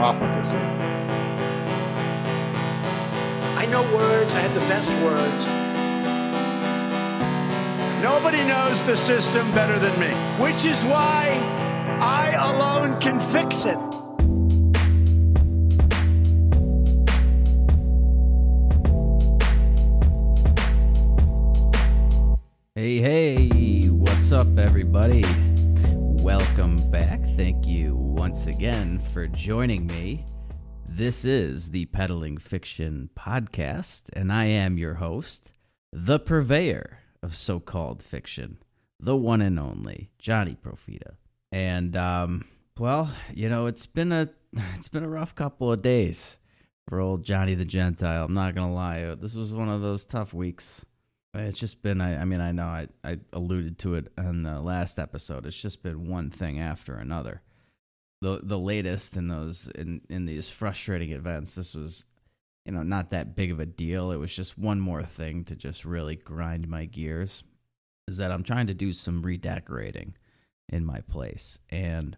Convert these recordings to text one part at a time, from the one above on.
profligacy. I know words, I have the best words. Nobody knows the system better than me, which is why I alone can fix it. Hey, hey, what's up, everybody? Welcome back. Thank you once again for joining me. This is the Peddling Fiction Podcast, and I am your host, the purveyor of so called fiction, the one and only Johnny Profita. And, um, well, you know, it's been a it's been a rough couple of days for old Johnny the Gentile. I'm not gonna lie. This was one of those tough weeks. It's just been, I, I mean, I know I, I alluded to it in the last episode. It's just been one thing after another. The the latest in those in, in these frustrating events, this was, you know, not that big of a deal. It was just one more thing to just really grind my gears. Is that I'm trying to do some redecorating in my place. And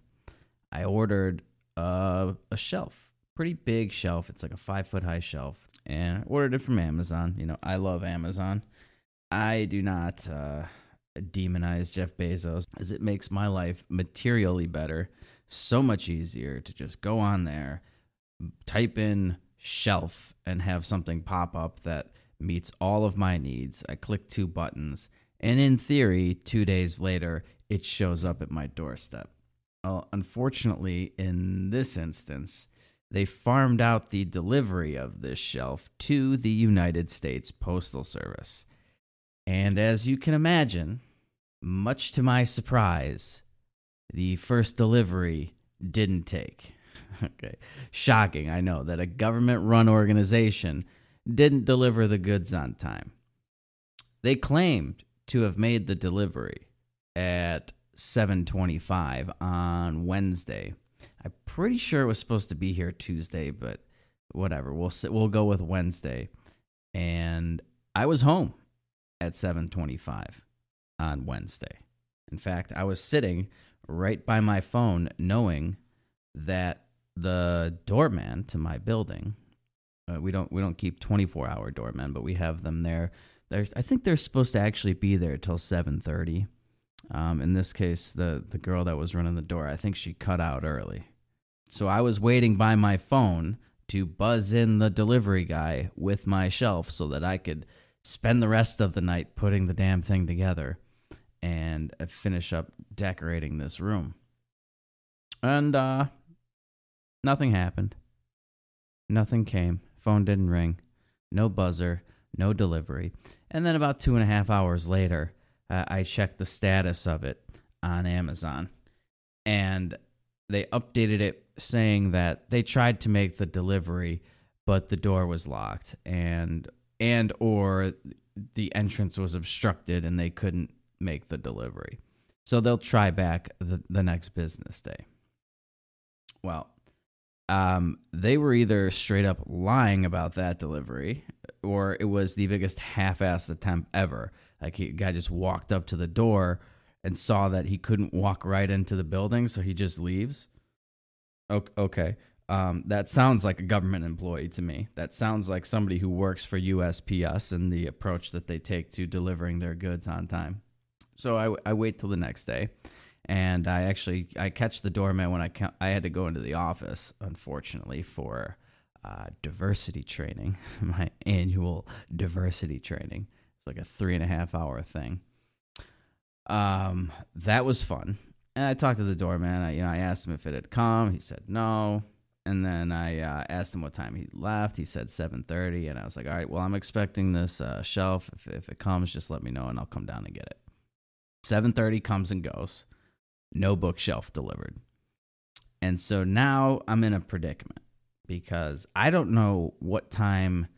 I ordered uh, a shelf, pretty big shelf. It's like a five foot high shelf. And I ordered it from Amazon. You know, I love Amazon. I do not uh, demonize Jeff Bezos as it makes my life materially better, so much easier to just go on there, type in shelf, and have something pop up that meets all of my needs. I click two buttons, and in theory, two days later, it shows up at my doorstep. Unfortunately, in this instance, they farmed out the delivery of this shelf to the United States Postal Service. And as you can imagine, much to my surprise, the first delivery didn't take. okay. Shocking, I know, that a government run organization didn't deliver the goods on time. They claimed to have made the delivery at 7:25 on Wednesday. I'm pretty sure it was supposed to be here Tuesday, but whatever. We'll we'll go with Wednesday. And I was home at 7:25 on Wednesday. In fact, I was sitting right by my phone knowing that the doorman to my building uh, we don't we don't keep 24-hour doormen, but we have them there. There's I think they're supposed to actually be there till 7:30. Um, in this case, the the girl that was running the door, I think she cut out early. So I was waiting by my phone to buzz in the delivery guy with my shelf so that I could spend the rest of the night putting the damn thing together and uh, finish up decorating this room. And uh nothing happened. Nothing came. Phone didn't ring. No buzzer. No delivery. And then about two and a half hours later, uh, I checked the status of it on Amazon. And they updated it saying that they tried to make the delivery, but the door was locked. And and or the entrance was obstructed and they couldn't make the delivery. So they'll try back the, the next business day. Well, um, they were either straight up lying about that delivery or it was the biggest half-assed attempt ever. Like he guy just walked up to the door and saw that he couldn't walk right into the building, so he just leaves. Okay. Um, that sounds like a government employee to me. That sounds like somebody who works for USPS and the approach that they take to delivering their goods on time. So I, I wait till the next day, and I actually I catch the doorman when I I had to go into the office, unfortunately for uh, diversity training, my annual diversity training. It's like a three and a half hour thing. Um, that was fun. And I talked to the doorman. I, you know, I asked him if it had come. He said no and then I uh, asked him what time he left. He said 7:30, and I was like, "All right, well, I'm expecting this uh, shelf. If, if it comes, just let me know, and I'll come down and get it." 7:30 comes and goes, no bookshelf delivered, and so now I'm in a predicament because I don't know what time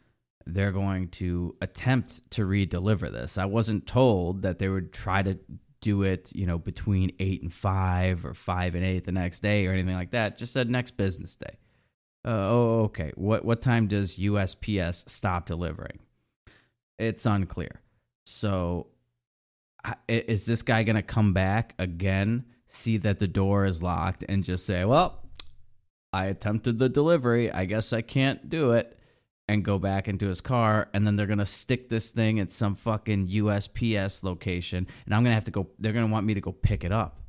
they're going to attempt to re-deliver this. I wasn't told that they would try to do it, you know, between 8 and 5 or 5 and 8 the next day or anything like that. Just said next business day. Uh, oh, okay. What what time does USPS stop delivering? It's unclear. So is this guy going to come back again, see that the door is locked and just say, "Well, I attempted the delivery. I guess I can't do it." And go back into his car and then they're going to stick this thing at some fucking USPS location and I'm going to have to go they're going to want me to go pick it up.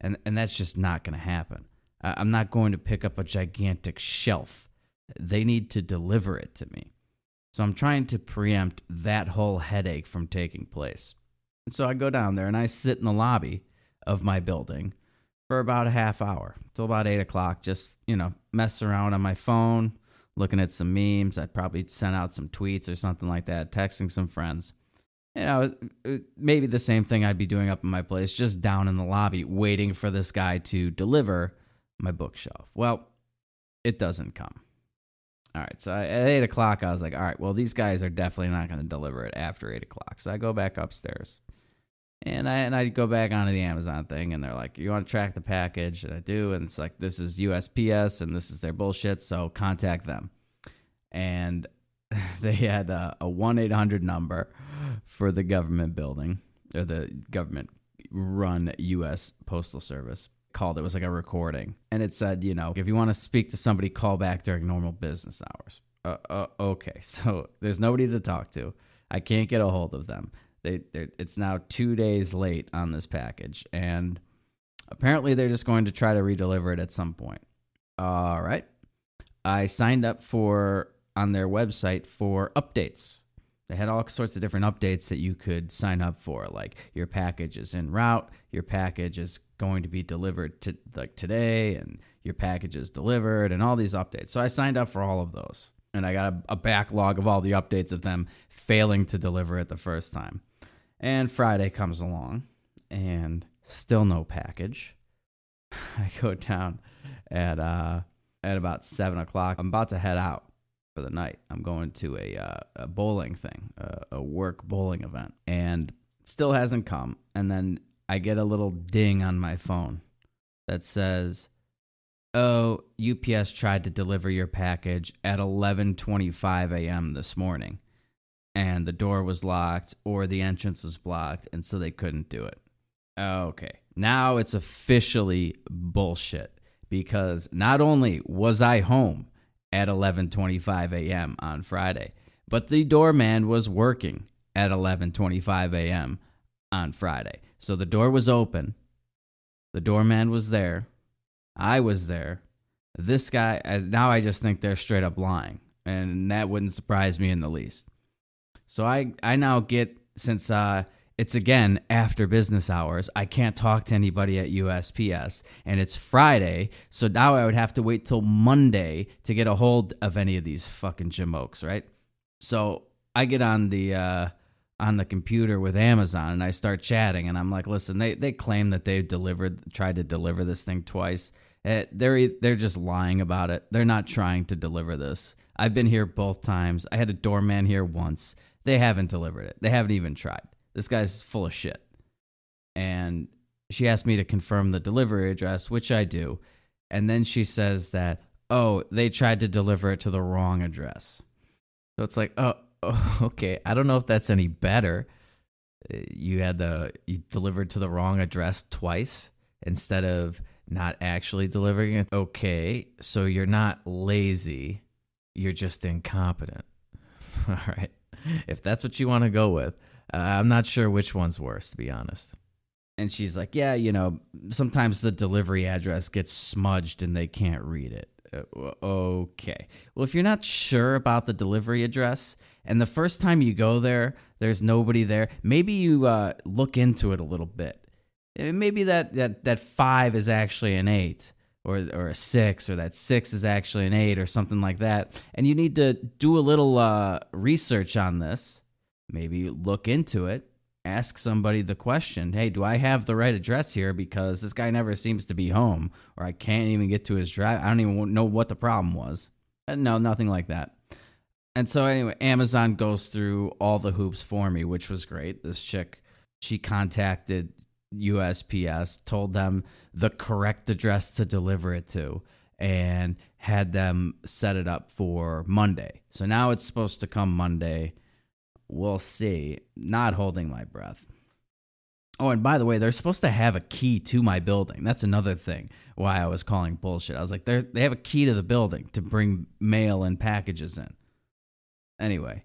And and that's just not going to happen. I'm not going to pick up a gigantic shelf. They need to deliver it to me. So I'm trying to preempt that whole headache from taking place. And so I go down there and I sit in the lobby of my building for about a half hour till about eight o'clock, just, you know, mess around on my phone, looking at some memes. I'd probably send out some tweets or something like that, texting some friends. You know, maybe the same thing I'd be doing up in my place, just down in the lobby, waiting for this guy to deliver my bookshelf. Well, it doesn't come. All right, so at eight o'clock, I was like, all right, well, these guys are definitely not going to deliver it after eight o'clock. So I go back upstairs, and I and I go back onto the Amazon thing, and they're like, you want to track the package, and I do, and it's like this is USPS, and this is their bullshit, so contact them. And they had a one eight hundred number for the government building or the government run U.S. Postal Service called. It was like a recording, and it said, you know, if you want to speak to somebody, call back during normal business hours. Uh, uh, okay, so there's nobody to talk to. I can't get a hold of them. They, it's now two days late on this package, and apparently they're just going to try to redeliver it at some point. All right, I signed up for on their website for updates they had all sorts of different updates that you could sign up for, like your package is en route, your package is going to be delivered to like today, and your package is delivered, and all these updates. So I signed up for all of those, and I got a, a backlog of all the updates of them failing to deliver it the first time. And Friday comes along, and still no package. I go down at uh at about seven o'clock. I'm about to head out for the night. I'm going to a, uh, a bowling thing, a work bowling event, and still hasn't come. And then I get a little ding on my phone that says, "Oh, UPS tried to deliver your package at 11:25 a.m. this morning, and the door was locked or the entrance was blocked, and so they couldn't do it." Okay, now it's officially bullshit because not only was I home at 11:25 a.m. on Friday. But the doorman was working at 11:25 a.m. on Friday. So the door was open. The doorman was there. I was there. This guy now I just think they're straight up lying, and that wouldn't surprise me in the least. So I I now get since uh it's again after business hours. I can't talk to anybody at USPS, and it's Friday, so now I would have to wait till Monday to get a hold of any of these fucking jamokes, right? So I get on the uh, on the computer with Amazon and I start chatting, and I'm like, listen, they they claim that they've delivered, tried to deliver this thing twice. Uh, they're they're just lying about it. They're not trying to deliver this. I've been here both times. I had a doorman here once. They haven't delivered it. They haven't even tried this guy's full of shit. And she asked me to confirm the delivery address, which I do. And then she says that, oh, they tried to deliver it to the wrong address. So it's like, oh, okay. I don't know if that's any better. Uh, you had the, you delivered to the wrong address twice instead of not actually delivering it. Okay. So you're not lazy. You're just incompetent. All right. If that's what you want to go with. Uh, I'm not sure which one's worse, to be honest. And she's like, Yeah, you know, sometimes the delivery address gets smudged and they can't read it. Uh, okay. Well, if you're not sure about the delivery address and the first time you go there, there's nobody there, maybe you uh, look into it a little bit. Maybe that, that, that five is actually an eight or, or a six, or that six is actually an eight, or something like that. And you need to do a little uh, research on this maybe look into it ask somebody the question hey do i have the right address here because this guy never seems to be home or i can't even get to his drive i don't even know what the problem was Uh, No, nothing like that. And so anyway, Amazon goes through all the hoops for me, which was great. This chick, she contacted USPS, told them the correct address to deliver it to, and had them set it up for Monday. So now it's supposed to come Monday. We'll see. Not holding my breath. Oh, and by the way, they're supposed to have a key to my building. That's another thing why I was calling bullshit. I was like, they they have a key to the building to bring mail and packages in. Anyway,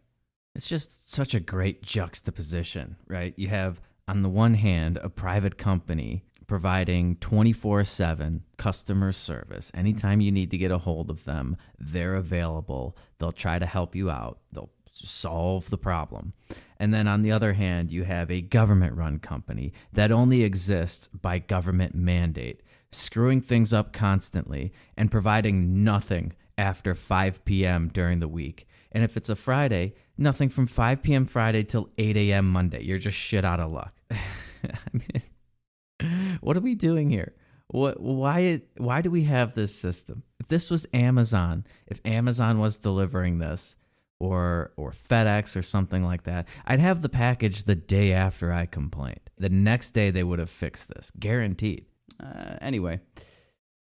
it's just such a great juxtaposition, right? You have on the one hand a private company providing 24/7 customer service. Anytime you need to get a hold of them, they're available. They'll try to help you out. They'll solve the problem. And then on the other hand, you have a government run company that only exists by government mandate, screwing things up constantly and providing nothing after 5 p.m. during the week. And if it's a Friday, nothing from 5 p.m. Friday till 8 a.m. Monday. You're just shit out of luck. I mean, what are we doing here? What why why do we have this system? If this was Amazon, if Amazon was delivering this or or FedEx or something like that, I'd have the package the day after I complained. The next day they would have fixed this, guaranteed. Uh, anyway,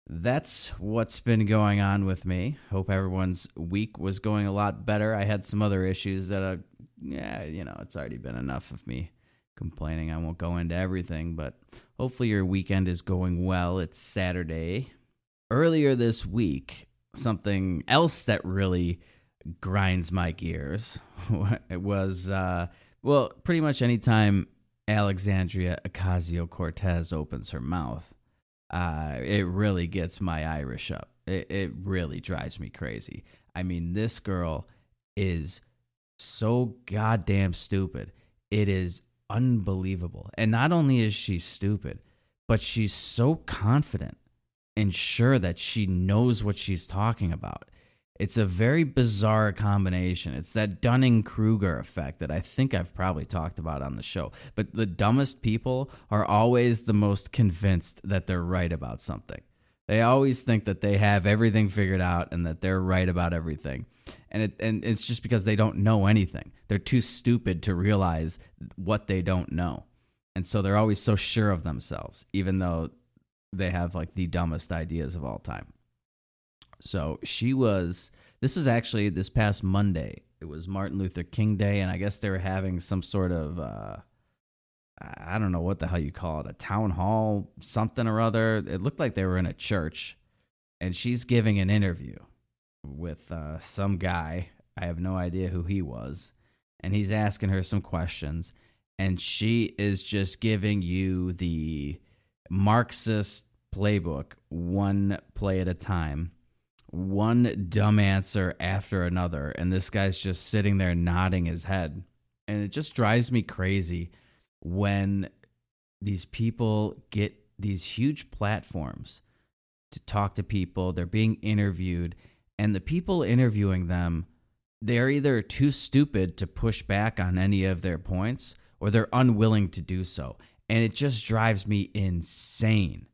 that's what's been going on with me. Hope everyone's week was going a lot better. I had some other issues that, I, yeah, you know, it's already been enough of me complaining. I won't go into everything, but hopefully your weekend is going well. It's Saturday. Earlier this week, something else that really grinds my gears it was, uh, well, pretty much anytime Alexandria Ocasio Cortez opens her mouth uh, it really gets my Irish up. It, it really drives me crazy. I mean, this girl is so goddamn stupid. It is unbelievable. And not only is she stupid, but she's so confident and sure that she knows what she's talking about. It's a very bizarre combination. It's that Dunning Kruger effect that I think I've probably talked about on the show. But the dumbest people are always the most convinced that they're right about something. They always think that they have everything figured out and that they're right about everything. And it and it's just because they don't know anything. They're too stupid to realize what they don't know. And so they're always so sure of themselves even though they have like the dumbest ideas of all time. So she was. This was actually this past Monday. It was Martin Luther King Day, and I guess they were having some sort of. Uh, I don't know what the hell you call it, a town hall, something or other. It looked like they were in a church, and she's giving an interview with uh, some guy. I have no idea who he was, and he's asking her some questions, and she is just giving you the Marxist playbook, one play at a time one dumb answer after another and this guy's just sitting there nodding his head. And it just drives me crazy when these people get these huge platforms to talk to people they're being interviewed and the people interviewing them they're either too stupid to push back on any of their points or they're unwilling to do so. And it just drives me insane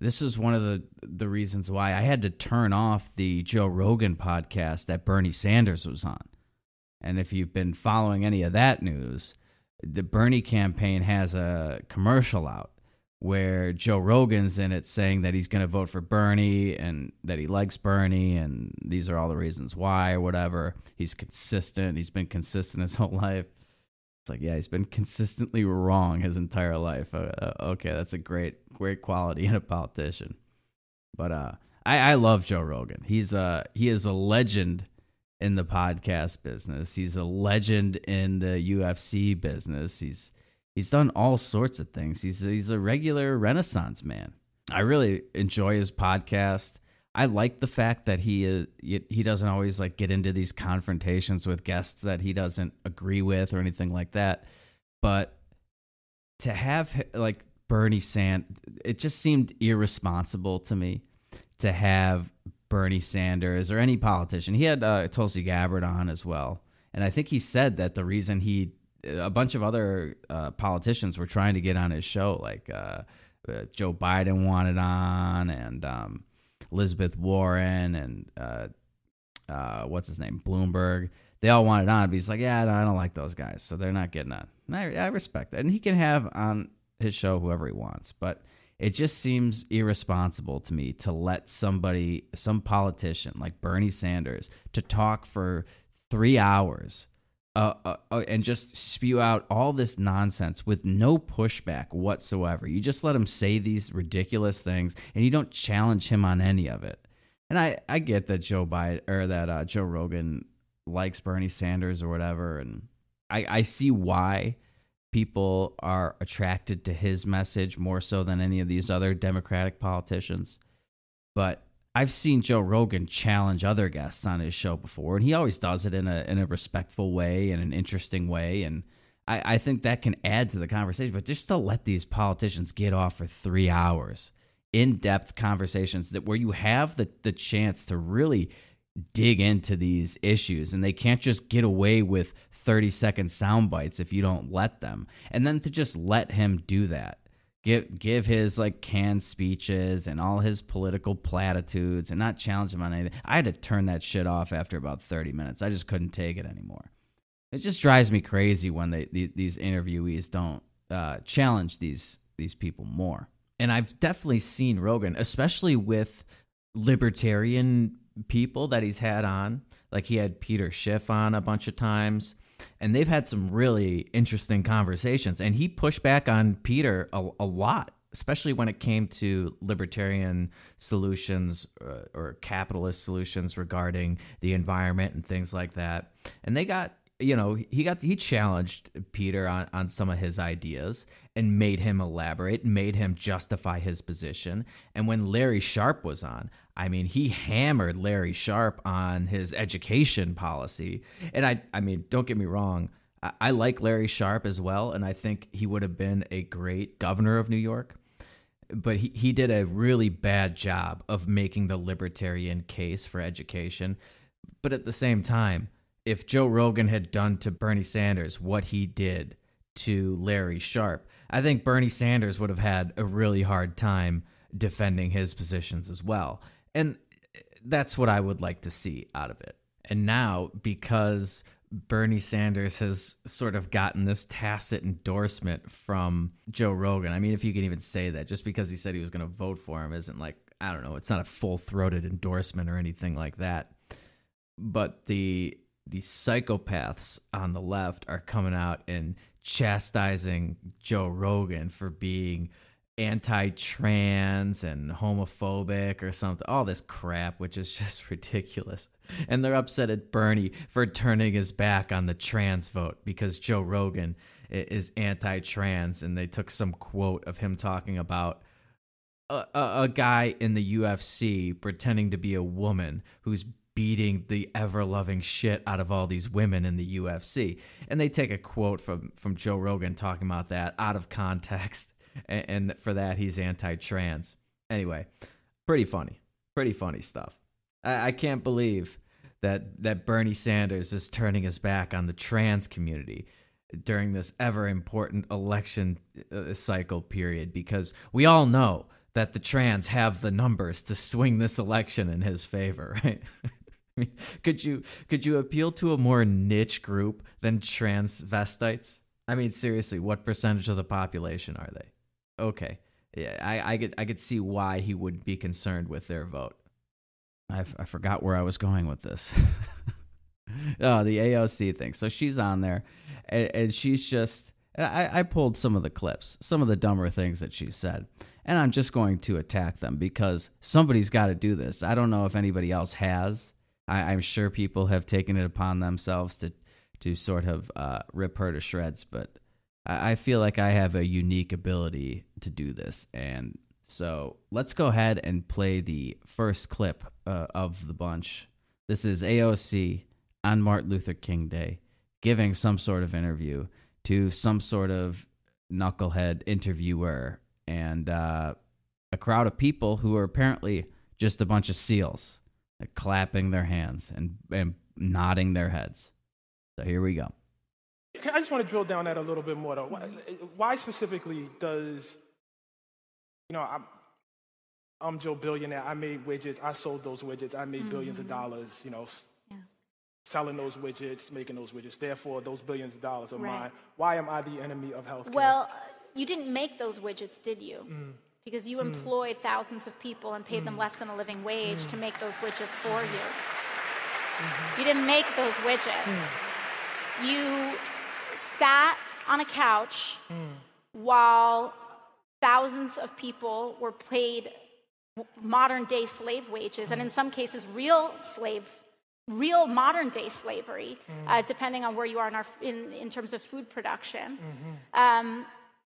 this was one of the the reasons why I had to turn off the Joe Rogan podcast that Bernie Sanders was on. And if you've been following any of that news, the Bernie campaign has a commercial out where Joe Rogan's in it saying that he's going to vote for Bernie and that he likes Bernie and these are all the reasons why or whatever. He's consistent. He's been consistent his whole life. Like, yeah, he's been consistently wrong his entire life. Uh, uh, okay, that's a great, great quality in a politician. But uh, I, I love Joe Rogan. He's uh, he is a legend in the podcast business. He's a legend in the UFC business. He's he's done all sorts of things. He's he's a regular Renaissance man. I really enjoy his podcast. I like the fact that he is he doesn't always like get into these confrontations with guests that he doesn't agree with or anything like that. But to have like Bernie Sand, it just seemed irresponsible to me to have Bernie Sanders or any politician. He had uh, Tulsi Gabbard on as well, and I think he said that the reason he a bunch of other uh, politicians were trying to get on his show, like uh, uh Joe Biden wanted on, and um, Elizabeth Warren and uh, uh, what's his name, Bloomberg. They all wanted on, but he's like, yeah, no, I don't like those guys, so they're not getting on. I, I respect that, and he can have on his show whoever he wants, but it just seems irresponsible to me to let somebody, some politician like Bernie Sanders, to talk for three hours uh, uh, uh, and just spew out all this nonsense with no pushback whatsoever. You just let him say these ridiculous things, and you don't challenge him on any of it. And I, I get that Joe Biden or that uh, Joe Rogan likes Bernie Sanders or whatever, and I, I see why people are attracted to his message more so than any of these other Democratic politicians. But I've seen Joe Rogan challenge other guests on his show before, and he always does it in a in a respectful way and an interesting way. And I, I think that can add to the conversation. But just to let these politicians get off for three hours, in depth conversations that where you have the, the chance to really dig into these issues and they can't just get away with 30 second sound bites if you don't let them. And then to just let him do that give give his like canned speeches and all his political platitudes and not challenge him on anything. I had to turn that shit off after about 30 minutes. I just couldn't take it anymore. It just drives me crazy when they, these interviewees don't uh, challenge these these people more. And I've definitely seen Rogan, especially with libertarian people that he's had on. Like he had Peter Schiff on a bunch of times and they've had some really interesting conversations. And he pushed back on Peter a, a lot, especially when it came to libertarian solutions uh, or capitalist solutions regarding the environment and things like that. And they got you know he got he challenged peter on, on some of his ideas and made him elaborate made him justify his position and when Larry Sharpe was on I mean, he hammered Larry Sharpe on his education policy. And I, I mean, don't get me wrong, I, I like Larry Sharpe as well, and I think he would have been a great governor of New York. But he, he did a really bad job of making the libertarian case for education. But at the same time, if Joe Rogan had done to Bernie Sanders what he did to Larry Sharpe, I think Bernie Sanders would have had a really hard time defending his positions as well. And that's what I would like to see out of it. And now, because Bernie Sanders has sort of gotten this tacit endorsement from Joe Rogan. I mean, if you can even say that, just because he said he was going to vote for him isn't like, I don't know, it's not a full throated endorsement or anything like that. But the the psychopaths on the left are coming out and chastising Joe Rogan for being anti-trans and homophobic or something all this crap which is just ridiculous. And they're upset at bernie for turning his back on the trans vote because joe rogan is anti-trans and they took some quote of him talking about a, a, a guy in the ufc pretending to be a woman who's beating the ever loving shit out of all these women in the UFC. And they take a quote from from Joe Rogan talking about that out of context and, and for that he's anti-trans. Anyway, pretty funny, pretty funny stuff. I, I can't believe that that Bernie Sanders is turning his back on the trans community during this ever important election uh, cycle period because we all know that the trans have the numbers to swing this election in his favor, right? Mean, could you could you appeal to a more niche group than transvestites? I mean, seriously, what percentage of the population are they? okay, yeah, I I could I could see why he would be concerned with their vote. I I forgot where I was going with this. oh, the AOC thing. So she's on there, and, and she's just. I, I pulled some of the clips, some of the dumber things that she said, and I'm just going to attack them because somebody's got to do this. I don't know if anybody else has. I, am sure people have taken it upon themselves to to sort of uh, rip her to shreds, but I feel like I have a unique ability to do this. And so let's go ahead and play the first clip uh, of the bunch. This is AOC on Martin Luther King Day giving some sort of interview to some sort of knucklehead interviewer and uh, a crowd of people who are apparently just a bunch of seals like, clapping their hands and, and nodding their heads. So here we go. I just want to drill down that a little bit more, though. Why, why specifically does, you know, I'm, I'm Joe Billionaire. I made widgets. I sold those widgets. I made mm-hmm. billions of mm-hmm. dollars. You know, selling those widgets, making those widgets. Therefore, those billions of dollars are Right. mine. Why am I the enemy of healthcare? Well, you didn't make those widgets, did you? Because you hmm. employed thousands of people and paid them hmm. less than a living wage to hmm. make those widgets for you. Mm-hmm. You didn't make those widgets. You sat on a couch while thousands of people were paid modern day slave wages, and in some cases, real slave, real modern day slavery, uh, depending on where you are in, our, in, in terms of food production. Mm-hmm. Um,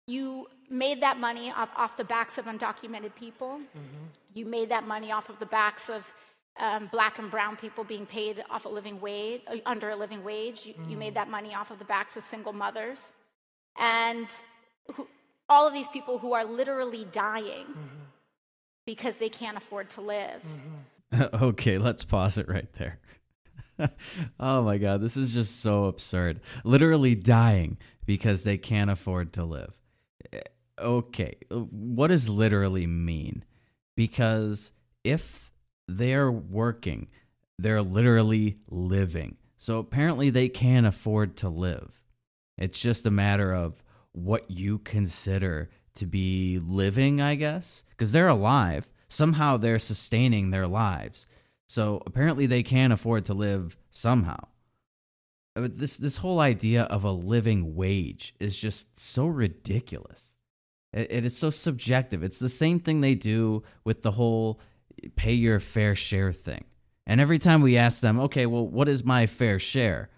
you made that money off, off the backs of undocumented people. You made that money off of the backs of um, black and brown people being paid off a living wage, uh, under a living wage. You, you made that money off of the backs of single mothers. And who, all of these people who are literally dying because they can't afford to live. okay, let's pause it right there. oh my god, this is just so absurd. Literally dying because they can't afford to live. Okay, uh, what does literally mean? Because if they're working, they're literally living. So apparently they can afford to live. It's just a matter of what you consider to be living, I guess, because they're alive. Somehow they're sustaining their lives. So apparently they can afford to live somehow. Uh, but this this whole idea of a living wage is just so ridiculous. It, it is so subjective. It's the same thing they do with the whole pay your fair share thing. And every time we ask them, okay, well, what is my fair share?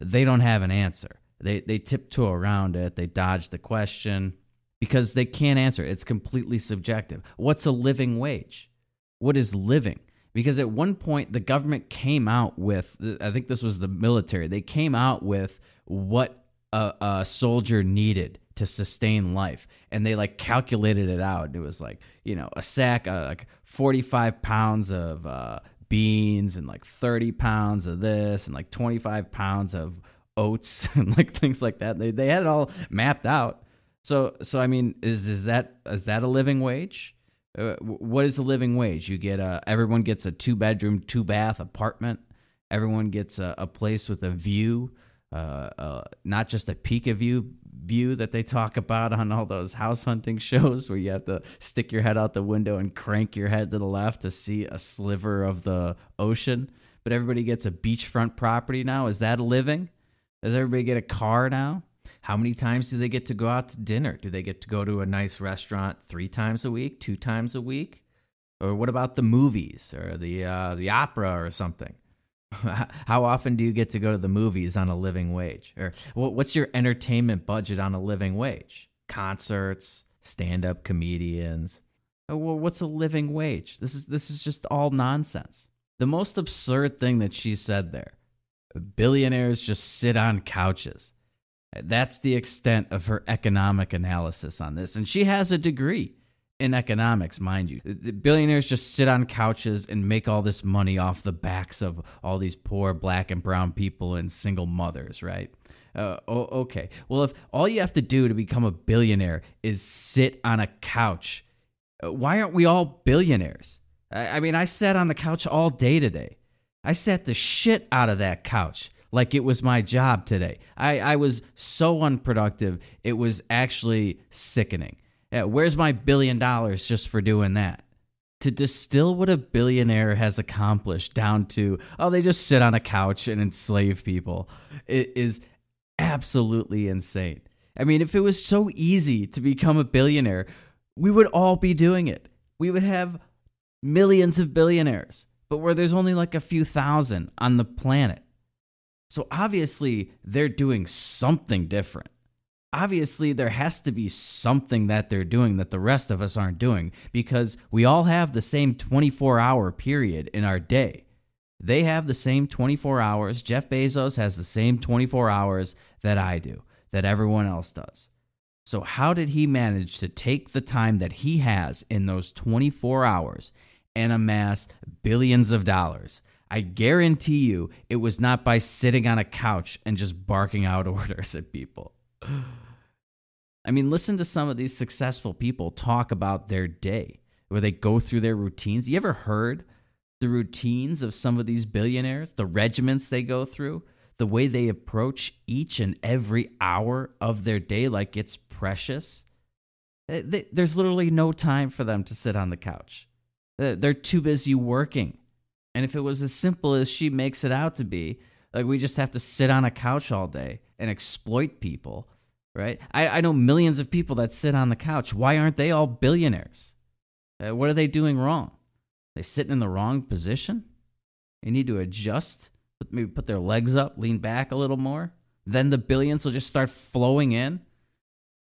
They don't have an answer. They they tiptoe around it. They dodge the question because they can't answer. It's completely subjective. What's a living wage? What is living? Because at one point the government came out with I think this was the military. They came out with what a, a soldier needed to sustain life. And they like calculated it out. It was like you know a sack uh, like 45 pounds of uh, beans and like 30 pounds of this and like 25 pounds of oats and like things like that. They, they had it all mapped out. So so i mean is is that is that a living wage? Uh, what is a living wage? You get a everyone gets a two bedroom two bath apartment. Everyone gets a, a place with a view uh, uh, not just a peak of view view that they talk about on all those house hunting shows where you have to stick your head out the window and crank your head to the left to see a sliver of the ocean. But everybody gets a beachfront property now. Is that living? Does everybody get a car now? How many times do they get to go out to dinner? Do they get to go to a nice restaurant three times a week, two times a week? Or what about the movies or the uh, the opera or something? How often do you get to go to the movies on a living wage? Or what's your entertainment budget on a living wage? Concerts, stand-up comedians. Uh, Well, what's a living wage? This is this is just all nonsense. The most absurd thing that she said there. Billionaires just sit on couches. That's the extent of her economic analysis on this. And she has a degree in economics, mind you. The billionaires just sit on couches and make all this money off the backs of all these poor black and brown people and single mothers, right? Uh, okay. Well, if all you have to do to become a billionaire is sit on a couch, uh, why aren't we all billionaires? I, I mean, I sat on the couch all day today. I sat the shit out of that couch like it was my job today. I, I was so unproductive, it was actually sickening. Yeah, where's my billion dollars just for doing that? To distill what a billionaire has accomplished down to, oh, they just sit on a couch and enslave people, is absolutely insane. I mean, if it was so easy to become a billionaire, we would all be doing it. We would have millions of billionaires, but where there's only like a few thousand on the planet. So obviously, they're doing something different. Obviously, there has to be something that they're doing that the rest of us aren't doing because we all have the same 24 hour period in our day. They have the same 24 hours. Jeff Bezos has the same 24 hours that I do, that everyone else does. So, how did he manage to take the time that he has in those 24 hours and amass billions of dollars? I guarantee you it was not by sitting on a couch and just barking out orders at people. I mean, listen to some of these successful people talk about their day where they go through their routines. You ever heard the routines of some of these billionaires, the regiments they go through, the way they approach each and every hour of their day like it's precious. There's literally no time for them to sit on the couch. They're too busy working. And if it was as simple as she makes it out to be, like we just have to sit on a couch all day and exploit people, right? I, I know millions of people that sit on the couch. Why aren't they all billionaires? Uh, what are they doing wrong? They sitting in the wrong position? They need to adjust, maybe put their legs up, lean back a little more. Then the billions will just start flowing in.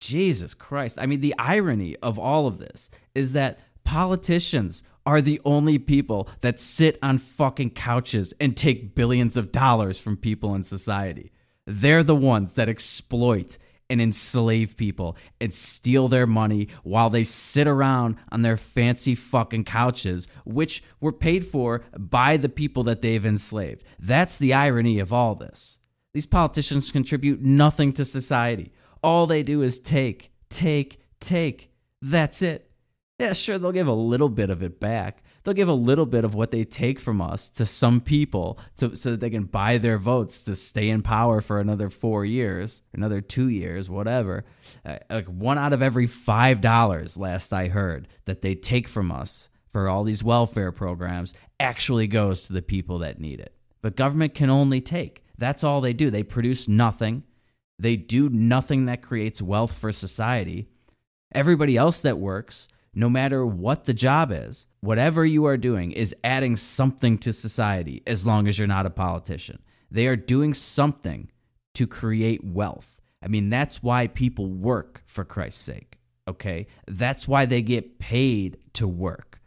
Jesus Christ. I mean, the irony of all of this is that politicians are the only people that sit on fucking couches and take billions of dollars from people in society. They're the ones that exploit and enslave people and steal their money while they sit around on their fancy fucking couches, which were paid for by the people that they've enslaved. That's the irony of all this. These politicians contribute nothing to society. All they do is take, take, take. That's it. Yeah, sure, they'll give a little bit of it back, they'll give a little bit of what they take from us to some people to, so that they can buy their votes to stay in power for another four years, another two years, whatever. Uh, like one out of every five dollars, last I heard, that they take from us for all these welfare programs actually goes to the people that need it. But government can only take. That's all they do. They produce nothing. They do nothing that creates wealth for society. Everybody else that works no matter what the job is, whatever you are doing is adding something to society as long as you're not a politician. They are doing something to create wealth. I mean, that's why people work, for Christ's sake. Okay? That's why they get paid to work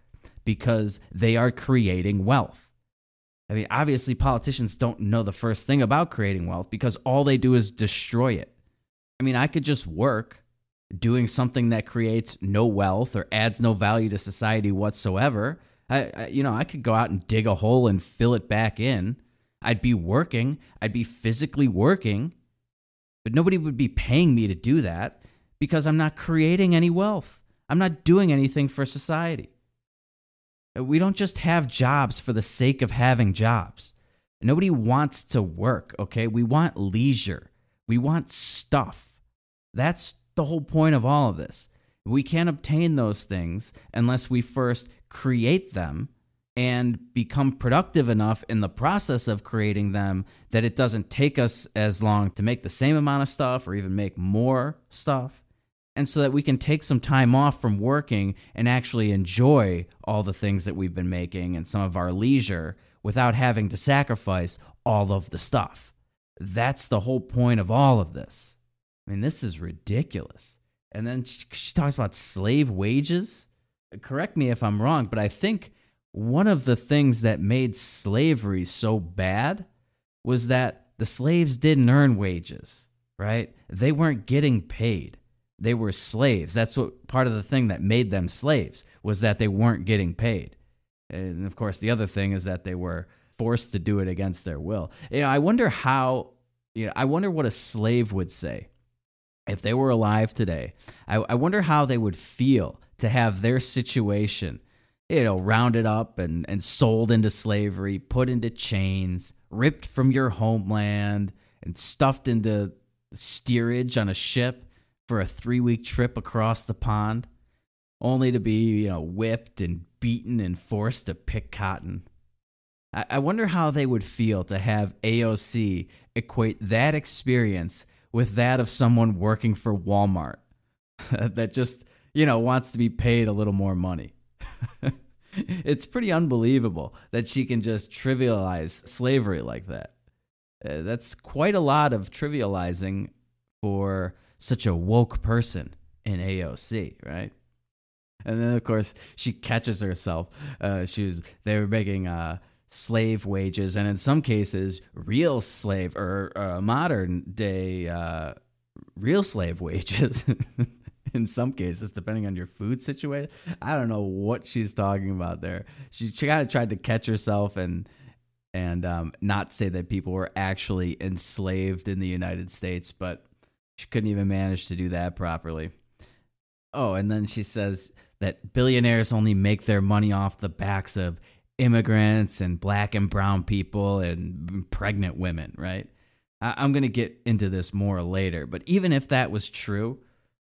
because they are creating wealth. I mean, obviously, politicians don't know the first thing about creating wealth because all they do is destroy it. I mean, I could just work doing something that creates no wealth or adds no value to society whatsoever. I, I, you know, I could go out and dig a hole and fill it back in. I'd be working, I'd be physically working, but nobody would be paying me to do that because I'm not creating any wealth. I'm not doing anything for society. We don't just have jobs for the sake of having jobs. Nobody wants to work, okay? We want leisure. We want stuff. That's the whole point of all of this. We can't obtain those things unless we first create them and become productive enough in the process of creating them that it doesn't take us as long to make the same amount of stuff or even make more stuff. And so that we can take some time off from working and actually enjoy all the things that we've been making and some of our leisure without having to sacrifice all of the stuff. That's the whole point of all of this. I mean, this is ridiculous. And then she, she talks about slave wages. Correct me if I'm wrong, but I think one of the things that made slavery so bad was that the slaves didn't earn wages, right? They weren't getting paid. They were slaves. That's what part of the thing that made them slaves was that they weren't getting paid. And of course, the other thing is that they were forced to do it against their will. You know, I wonder how, you know, I wonder what a slave would say if they were alive today, I, I wonder how they would feel to have their situation, you know, rounded up and, and sold into slavery, put into chains, ripped from your homeland, and stuffed into steerage on a ship for a three week trip across the pond, only to be, you know, whipped and beaten and forced to pick cotton. I, I wonder how they would feel to have AOC equate that experience with that of someone working for Walmart that just, you know, wants to be paid a little more money. it's pretty unbelievable that she can just trivialize slavery like that. Uh, that's quite a lot of trivializing for such a woke person in AOC, right? And then, of course, she catches herself. Uh, she was they were making uh, slave wages, and in some cases, real slave or uh, modern day uh, real slave wages. in some cases, depending on your food situation, I don't know what she's talking about there. She, kind of tried to catch herself and and um, not say that people were actually enslaved in the United States, but she couldn't even manage to do that properly. Oh, and then she says that billionaires only make their money off the backs of immigrants and black and brown people and pregnant women, right? I- I'm going to get into this more later, but even if that was true,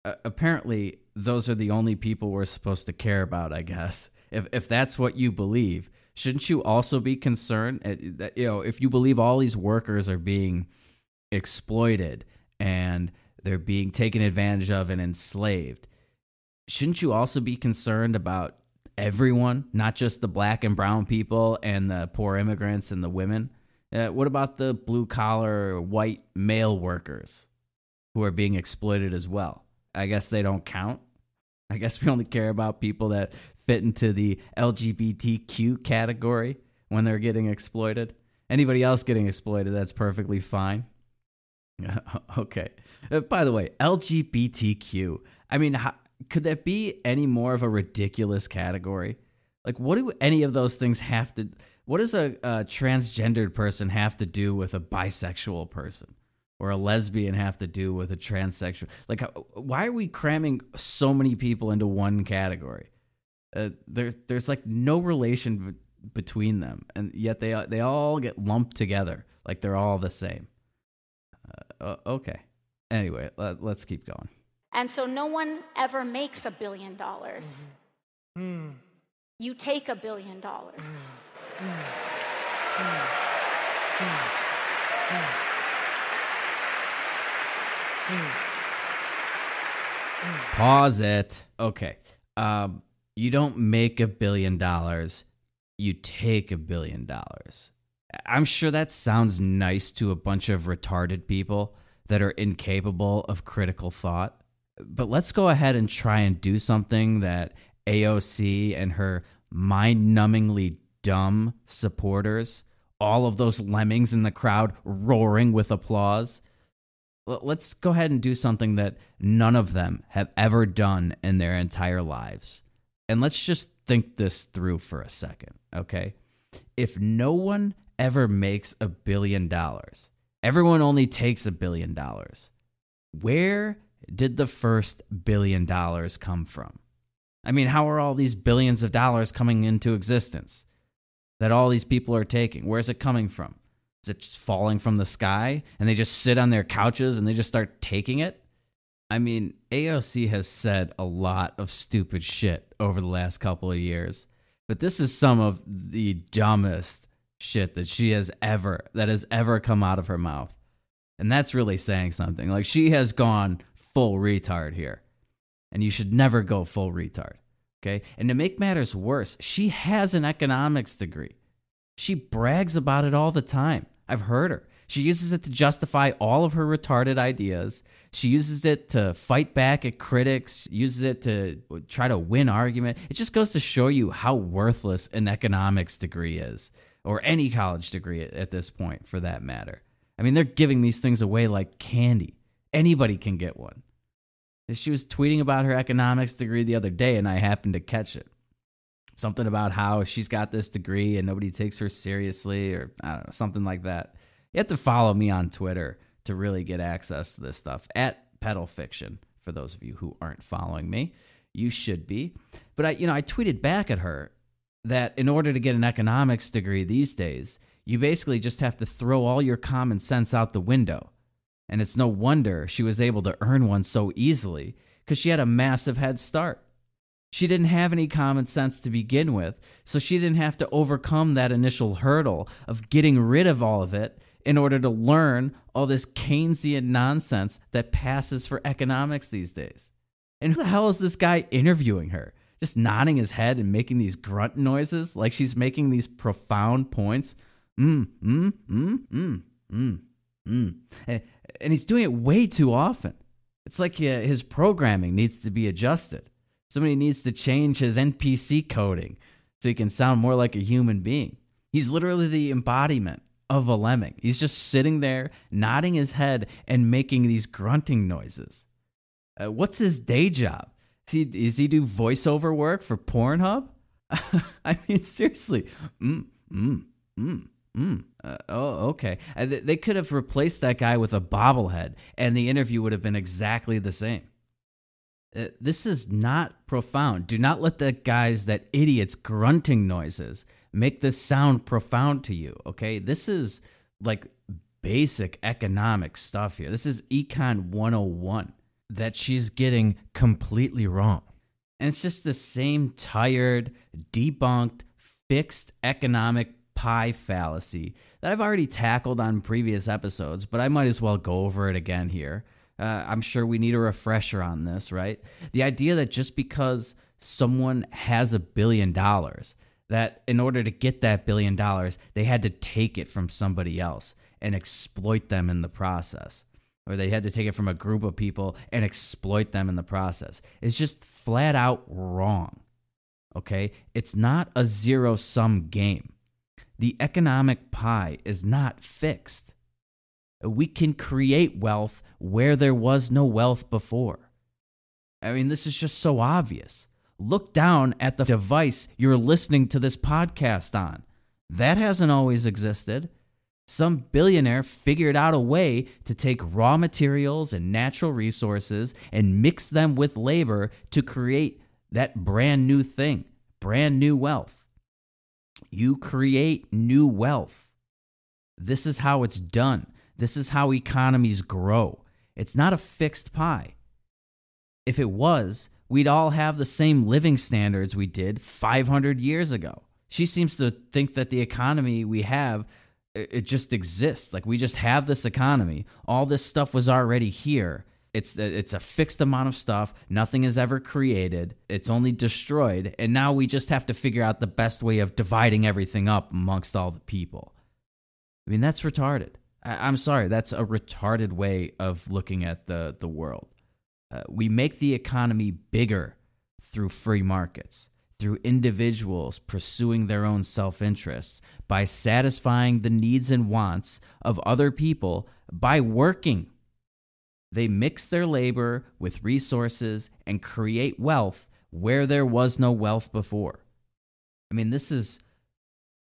uh, apparently those are the only people we're supposed to care about, I guess. If if that's what you believe, shouldn't you also be concerned uh, that you know, if you believe all these workers are being exploited and they're being taken advantage of and enslaved, shouldn't you also be concerned about everyone, not just the black and brown people and the poor immigrants and the women? Uh, what about the blue collar white male workers who are being exploited as well? I guess they don't count. I guess we only care about people that fit into the LGBTQ category when they're getting exploited. Anybody else getting exploited, that's perfectly fine. okay. Uh, by the way, LGBTQ. I mean, how, could that be any more of a ridiculous category? Like, what do any of those things have to? What does a, a transgendered person have to do with a bisexual person? or a lesbian have to do with a transsexual? Like, why are we cramming so many people into one category? Uh, there, there's like no relation between them, and yet they they all get lumped together like they're all the same. Uh, okay. Anyway, let, us keep going. And so, no one ever makes a billion dollars. Mm. You take a billion dollars. Mm. Mm. Pause it. Okay. Um, you don't make a billion dollars, you take a billion dollars. I'm sure that sounds nice to a bunch of retarded people that are incapable of critical thought. But let's go ahead and try and do something that AOC and her mind numbingly dumb supporters, all of those lemmings in the crowd roaring with applause, let's go ahead and do something that none of them have ever done in their entire lives. And let's just think this through for a second, okay? If no one ever makes a billion dollars, everyone only takes a billion dollars. Where did the first billion dollars come from? I mean, how are all these billions of dollars coming into existence that all these people are taking? Where's it coming from? Is it just falling from the sky and they just sit on their couches and they just start taking it? I mean, AOC has said a lot of stupid shit over the last couple of years, but this is some of the dumbest shit that she has ever that has ever come out of her mouth. And that's really saying something. Like she has gone full retard here. And you should never go full retard. Okay? And to make matters worse, she has an economics degree. She brags about it all the time. I've heard her. She uses it to justify all of her retarded ideas. She uses it to fight back at critics, uses it to try to win argument. It just goes to show you how worthless an economics degree is, or any college degree at this point for that matter. I mean, they're giving these things away like candy. Anybody can get one. She was tweeting about her economics degree the other day, and I happened to catch it something about how she's got this degree and nobody takes her seriously or I don't know, something like that. You have to follow me on Twitter to really get access to this stuff at Pedal Fiction. For those of you who aren't following me, you should be. But I, you know, I tweeted back at her that in order to get an economics degree these days, you basically just have to throw all your common sense out the window. And it's no wonder she was able to earn one so easily because she had a massive head start. She didn't have any common sense to begin with, so she didn't have to overcome that initial hurdle of getting rid of all of it in order to learn all this Keynesian nonsense that passes for economics these days. And who the hell is this guy interviewing her? Just nodding his head and making these grunt noises like she's making these profound points. Mm, mm, mm, mm, mm, mm. And, he's doing it way too often. It's like uh, his programming needs to be adjusted. Somebody needs to change his NPC coding so he can sound more like a human being. He's literally the embodiment of a lemming. He's just sitting there, nodding his head and making these grunting noises. Uh, what's his day job? Is he, does he do voiceover work for Pornhub? I mean, seriously. Mm, mm, mm, mm. Uh, oh, okay. Uh, they could have replaced that guy with a bobblehead, and the interview would have been exactly the same Uh, this is not profound. Do not let the guys, that idiots grunting noises, make this sound profound to you. Okay, this is like basic economic stuff here. This is Econ 101 that she's getting completely wrong. And it's just the same tired, debunked, fixed economic pie fallacy that I've already tackled on previous episodes, but I might as well go over it again here. Uh, I'm sure we need a refresher on this, right? The idea that just because someone has a billion dollars, that in order to get that billion dollars, they had to take it from somebody else and exploit them in the process. Or they had to take it from a group of people and exploit them in the process. It's just flat out wrong. Okay? It's not a zero sum game. The economic pie is not fixed. We can create wealth where there was no wealth before. I mean, this is just so obvious. Look down at the device you're listening to this podcast on. That hasn't always existed. Some billionaire figured out a way to take raw materials and natural resources and mix them with labor to create that brand new thing, brand new wealth. You create new wealth. This is how it's done. This is how economies grow. It's not a fixed pie. If it was, we'd all have the same living standards we did 500 years ago. She seems to think that the economy we have it just exists. Like we just have this economy. All this stuff was already here. It's it's a fixed amount of stuff. Nothing is ever created. It's only destroyed, and now we just have to figure out the best way of dividing everything up amongst all the people. I mean, that's retarded. I, am sorry, that's a retarded way of looking at the the world. Uh, we make the economy bigger through free markets through individuals pursuing their own self interest, by satisfying the needs and wants of other people by working. They mix their labor with resources and create wealth where there was no wealth before. I mean, this is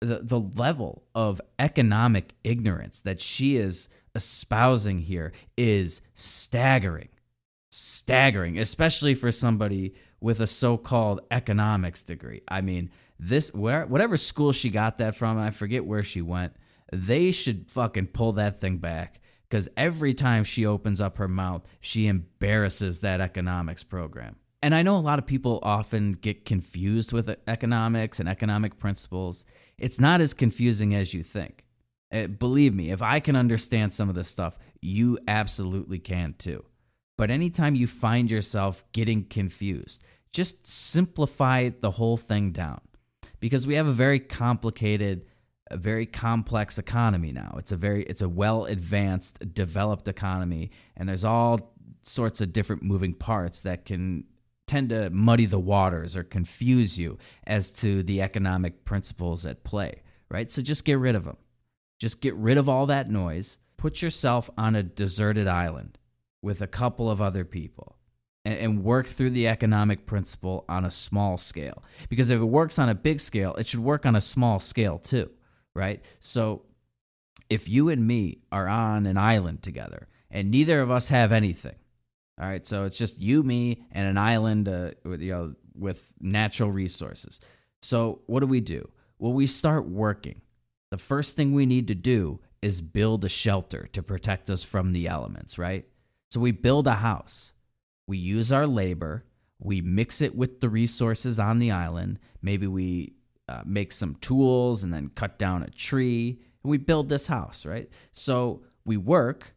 the, the level of economic ignorance that she is espousing here is staggering. Staggering, especially for somebody with a so-called economics degree. I mean, this where whatever school she got that from, I forget where she went. They should fucking pull that thing back because every time she opens up her mouth, she embarrasses that economics program. And I know a lot of people often get confused with economics and economic principles. It's not as confusing as you think. Uh, believe me, if I can understand some of this stuff, you absolutely can too. But anytime you find yourself getting confused, just simplify the whole thing down because we have a very complicated a very complex economy now. It's a very it's a well advanced developed economy and there's all sorts of different moving parts that can tend to muddy the waters or confuse you as to the economic principles at play right? So just get rid of them just get rid of all that noise. Put yourself on a deserted island with a couple of other people and, and work through the economic principle on a small scale. Because if it works on a big scale, it should work on a small scale too, right? So if you and me are on an island together and neither of us have anything, all right, so it's just you, me, and an island, uh, with, you know, with natural resources. So what do we do? Well, we start working. The first thing we need to do is build a shelter to protect us from the elements, right? So we build a house we use our labor, we mix it with the resources on the island. Maybe we uh, make some tools and then cut down a tree, and we build this house, right? So we work,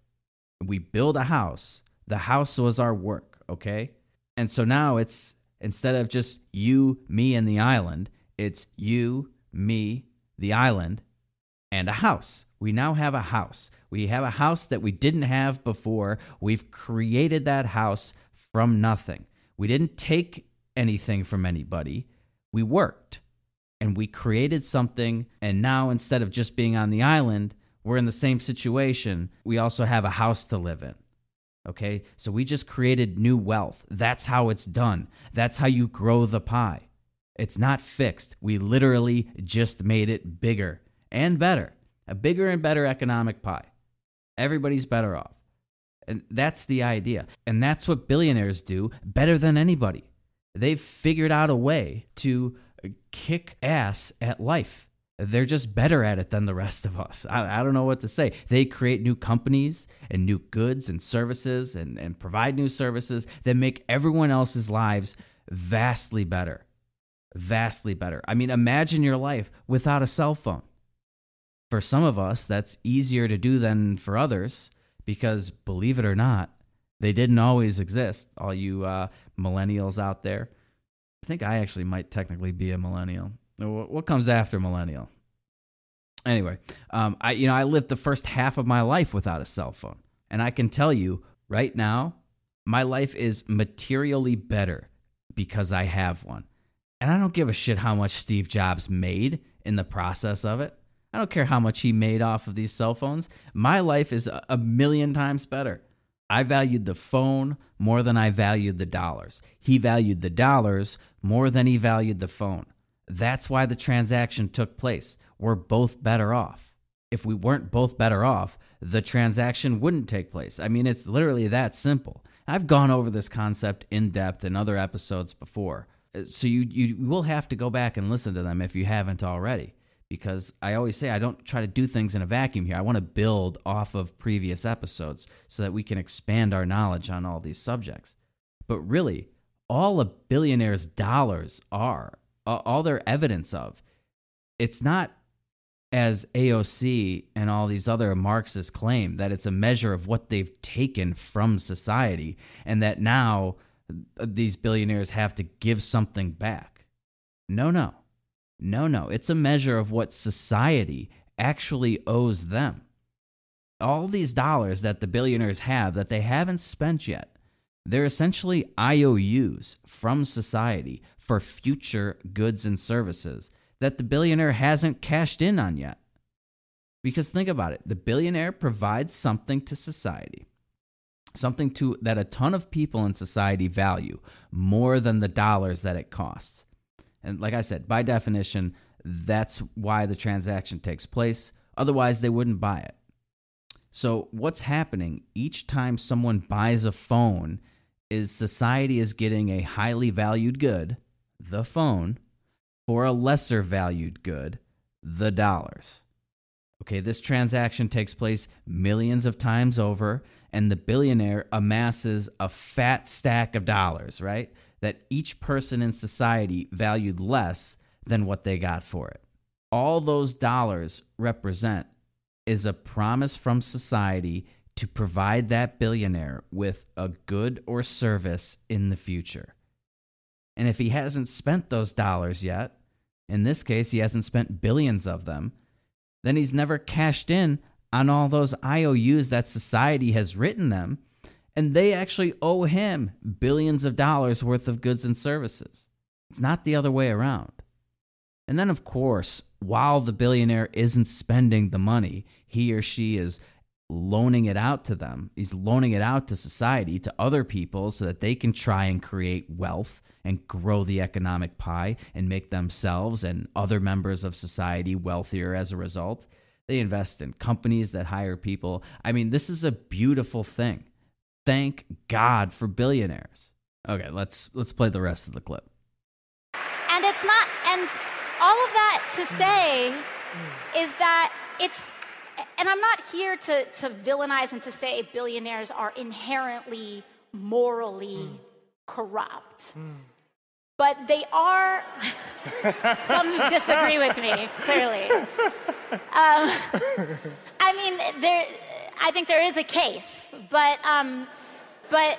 we build a house. The house was our work, okay? And so now it's instead of just you, me, and the island, it's you, me, the island, and a house. We now have a house. We have a house that we didn't have before. We've created that house from nothing. We didn't take anything from anybody. We worked and we created something. And now, instead of just being on the island, we're in the same situation. We also have a house to live in. Okay. So we just created new wealth. That's how it's done. That's how you grow the pie. It's not fixed. We literally just made it bigger and better, a bigger and better economic pie. Everybody's better off. And that's the idea. And that's what billionaires do better than anybody. They've figured out a way to kick ass at life. They're just better at it than the rest of us. I, I, don't know what to say. They create new companies and new goods and services and, and provide new services that make everyone else's lives vastly better. Vastly better. I mean, imagine your life without a cell phone. For some of us, that's easier to do than for others because believe it or not, they didn't always exist. All you uh, millennials out there. I think I actually might technically be a millennial. What comes after millennial? Anyway, um, I you know I lived the first half of my life without a cell phone, and I can tell you right now, my life is materially better because I have one. And I don't give a shit how much Steve Jobs made in the process of it. I don't care how much he made off of these cell phones. My life is a million times better. I valued the phone more than I valued the dollars. He valued the dollars more than he valued the phone. That's why the transaction took place. We're both better off. If we weren't both better off, the transaction wouldn't take place. I mean, it's literally that simple. I've gone over this concept in depth in other episodes before. Uh, so you you will have to go back and listen to them if you haven't already because I always say I don't try to do things in a vacuum here. I want to build off of previous episodes so that we can expand our knowledge on all these subjects. But really, all a billionaire's dollars are, all their evidence of, it's not as AOC and all these other Marxists claim that it's a measure of what they've taken from society and that now uh, these billionaires have to give something back. No, no. No, no, it's a measure of what society actually owes them. All these dollars that the billionaires have that they haven't spent yet, they're essentially IOUs from society for future goods and services that the billionaire hasn't cashed in on yet. Because think about it the billionaire provides something to society, something to, that a ton of people in society value more than the dollars that it costs. And like I said, by definition, that's why the transaction takes place. Otherwise, they wouldn't buy it. So, what's happening each time someone buys a phone is society is getting a highly valued good, the phone, for a lesser valued good, the dollars. Okay, this transaction takes place millions of times over, and the billionaire amasses a fat stack of dollars, right? That each person in society valued less than what they got for it. All those dollars represent is a promise from society to provide that billionaire with a good or service in the future. And if he hasn't spent those dollars yet, in this case, he hasn't spent billions of them, then he's never cashed in on all those IOUs that society has written them and they actually owe him billions of dollars worth of goods and services. It's not the other way around. And then, of course, while the billionaire isn't spending the money, he or she is loaning it out to them. He's loaning it out to society, to other people, so that they can try and create wealth and grow the economic pie and make themselves and other members of society wealthier as a result. They invest in companies that hire people. I mean, this is a beautiful thing. Thank God for billionaires. Okay, let's let's play the rest of the clip. And it's not and all of that to say is that it's and I'm not here to, to villainize and to say billionaires are inherently morally mm. corrupt. Mm. But they are, some disagree with me, clearly. Um, I mean, there, I think there is a case, but um, but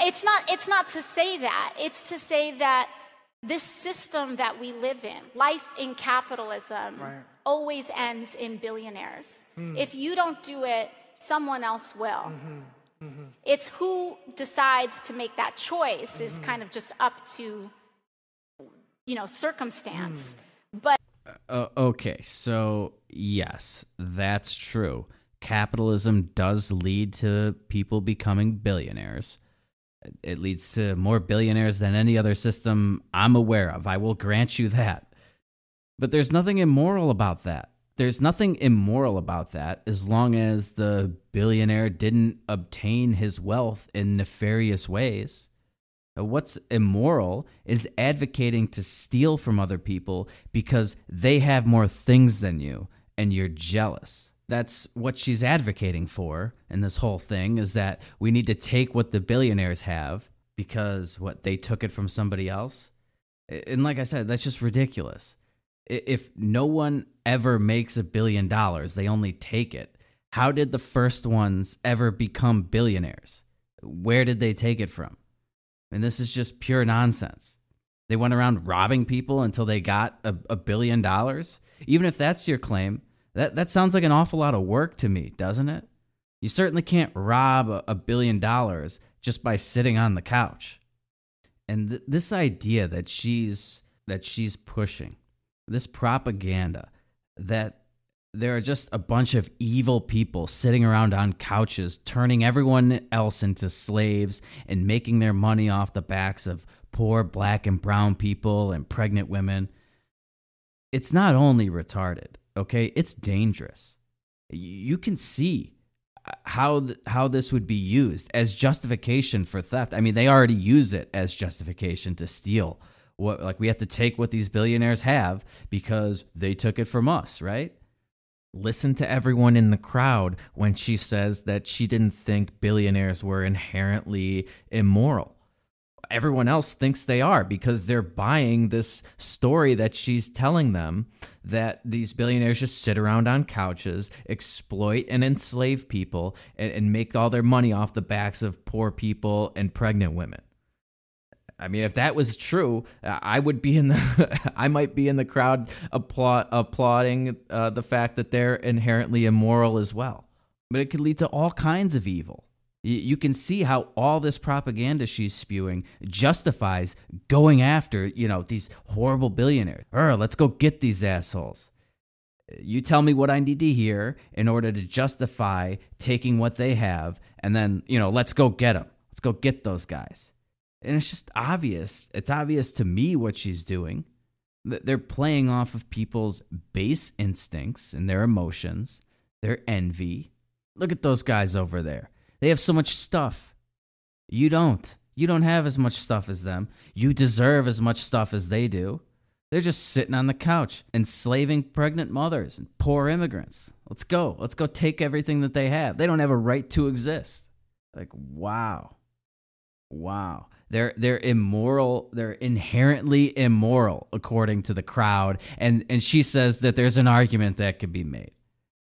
it's not, it's not to say that. It's to say that this system that we live in, life in capitalism, right. always ends in billionaires. Mm. If you don't do it, someone else will. Mm-hmm. Mm-hmm. It's who decides to make that choice mm-hmm. is kind of just up to, you know, circumstance. Mm. But uh, okay, so yes, that's true capitalism does lead to people becoming billionaires. It leads to more billionaires than any other system I'm aware of. I will grant you that. But there's nothing immoral about that. there's nothing immoral about that as long as the billionaire didn't obtain his wealth in nefarious ways. What's immoral is advocating to steal from other people because they have more things than you and you're jealous. That's what she's advocating for in this whole thing is that we need to take what the billionaires have because what they took it from somebody else. And like I said, that's just ridiculous. If no one ever makes a billion dollars, they only take it. How did the first ones ever become billionaires? Where did they take it from? And this is just pure nonsense. They went around robbing people until they got a, a, billion dollars. Even if that's your claim, that, that sounds like an awful lot of work to me, doesn't it? You certainly can't rob a, a billion dollars just by sitting on the couch. And th- this idea that she's that she's pushing, this propaganda that there are just a bunch of evil people sitting around on couches, turning everyone else into slaves and making their money off the backs of poor black and brown people and pregnant women. It's not only retarded, okay? It's dangerous. You can see uh, how th- how this would be used as justification for theft. I mean, they already use it as justification to steal. What like we have to take what these billionaires have because they took it from us, right? listen to everyone in the crowd when she says that she didn't think billionaires were inherently immoral. Everyone else thinks they are because they're buying this story that she's telling them that these billionaires just sit around on couches, exploit and enslave people, and, and make all their money off the backs of poor people and pregnant women. I mean, if that was true, I would be in the, I might be in the crowd applaud, applauding uh, the fact that they're inherently immoral as well. But it could lead to all kinds of evil. You can see how all this propaganda she's spewing justifies going after, you know, these horrible billionaires. Or let's go get these assholes. You tell me what I need to hear in order to justify taking what they have, and then, you know, let's go get them. Let's go get those guys. And it's just obvious. It's obvious to me what she's doing. They're playing off of people's base instincts and their emotions, their envy. Look at those guys over there. They have so much stuff. You don't. You don't have as much stuff as them. You deserve as much stuff as they do. They're just sitting on the couch, enslaving pregnant mothers and poor immigrants. Let's go. Let's go take everything that they have. They don't have a right to exist. Like, wow. Wow. They're they're immoral. They're inherently immoral, according to the crowd. And and she says that there's an argument that could be made.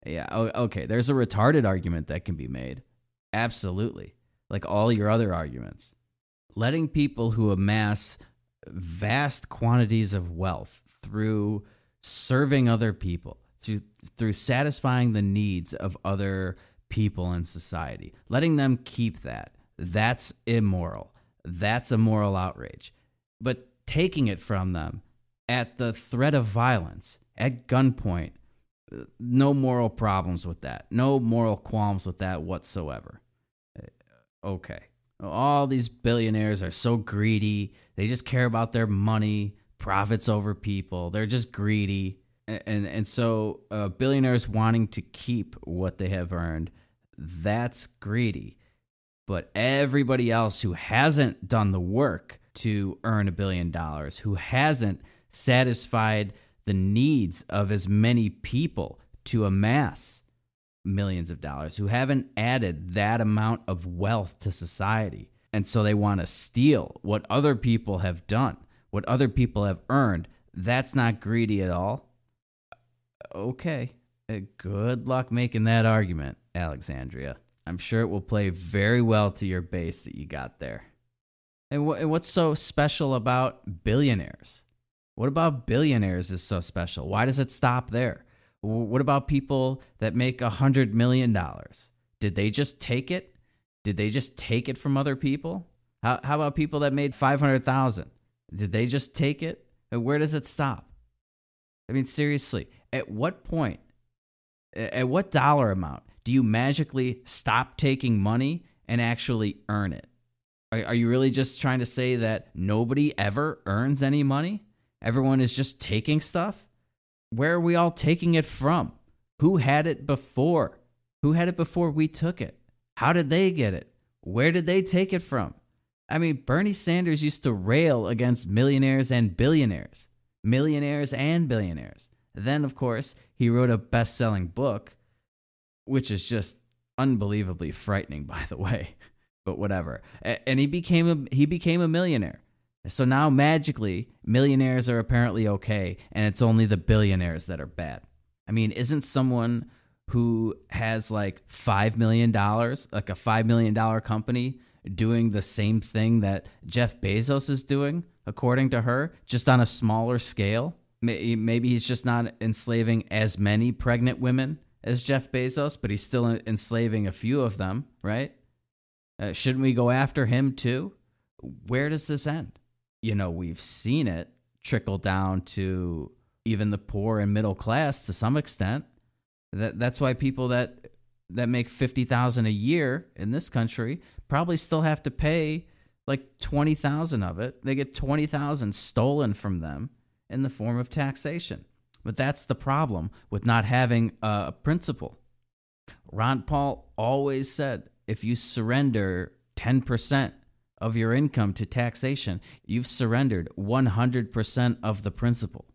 Yeah, okay. There's a retarded argument that can be made. Absolutely, like all your other arguments. Letting people who amass vast quantities of wealth through serving other people, through through satisfying the needs of other people in society, letting them keep that. That's immoral that's a moral outrage. But taking it from them at the threat of violence, at gunpoint, no moral problems with that. No moral qualms with that whatsoever. Uh, okay. All these billionaires are so greedy. They just care about their money, profits over people. They're just greedy. And, and, and so uh, billionaires wanting to keep what they have earned, that's greedy. But everybody else who hasn't done the work to earn a billion dollars, who hasn't satisfied the needs of as many people to amass millions of dollars, who haven't added that amount of wealth to society. And so they want to steal what other people have done, what other people have earned. That's not greedy at all. Okay. Uh, good luck making that argument, Alexandria. I'm sure it will play very well to your base that you got there. And, wh- and what's so special about billionaires? What about billionaires is so special? Why does it stop there? What about people that make a hundred million dollars? Did they just take it? Did they just take it from other people? How, how about people that made five hundred thousand? Did they just take it? where does it stop? I mean, seriously, at what point, at what dollar amount do you magically stop taking money and actually earn it? Are, are you really just trying to say that nobody ever earns any money? Everyone is just taking stuff? Where are we all taking it from? Who had it before? Who had it before we took it? How did they get it? Where did they take it from? I mean, Bernie Sanders used to rail against millionaires and billionaires, millionaires and billionaires. Then, of course, he wrote a best selling book, which is just unbelievably frightening, by the way. But whatever. And he became a he became a millionaire. So now magically, millionaires are apparently okay, and it's only the billionaires that are bad. I mean, isn't someone who has like $5 million, like a $5 million company, doing the same thing that Jeff Bezos is doing, according to her, just on a smaller scale? Maybe he's just not enslaving as many pregnant women as Jeff Bezos, but he's still enslaving a few of them, right? Uh, shouldn't we go after him too? Where does this end? You know, we've seen it trickle down to even the poor and middle class to some extent. That that's why people that that make 50,000 a year in this country probably still have to pay like 20,000 of it. They get 20,000 stolen from them in the form of taxation. But that's the problem with not having a principle. Ron Paul always said if you surrender 10% of your income to taxation, you've surrendered 100% of the principle.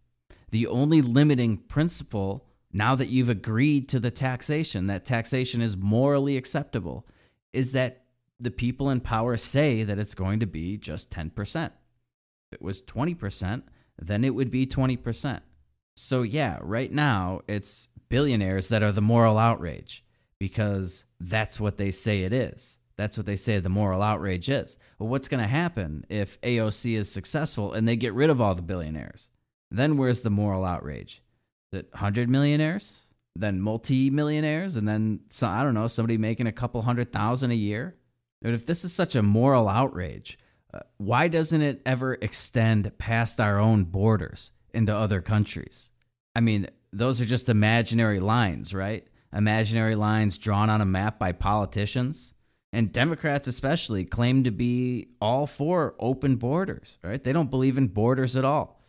The only limiting principle, now that you've agreed to the taxation, that taxation is morally acceptable, is that the people in power say that it's going to be just 10%. If it was 20%, then it would be 20%. So, yeah, right now it's billionaires that are the moral outrage because that's what they say it is. That's what they say the moral outrage is. Well, what's going to happen if AOC is successful and they get rid of all the billionaires? Then where's the moral outrage? Is it 100 millionaires? Then multi millionaires? And then, so, I don't know, somebody making a couple hundred thousand a year? But if this is such a moral outrage, uh, why doesn't it ever extend past our own borders into other countries? I mean, those are just imaginary lines, right? Imaginary lines drawn on a map by politicians. And Democrats, especially, claim to be all for open borders, right? They don't believe in borders at all.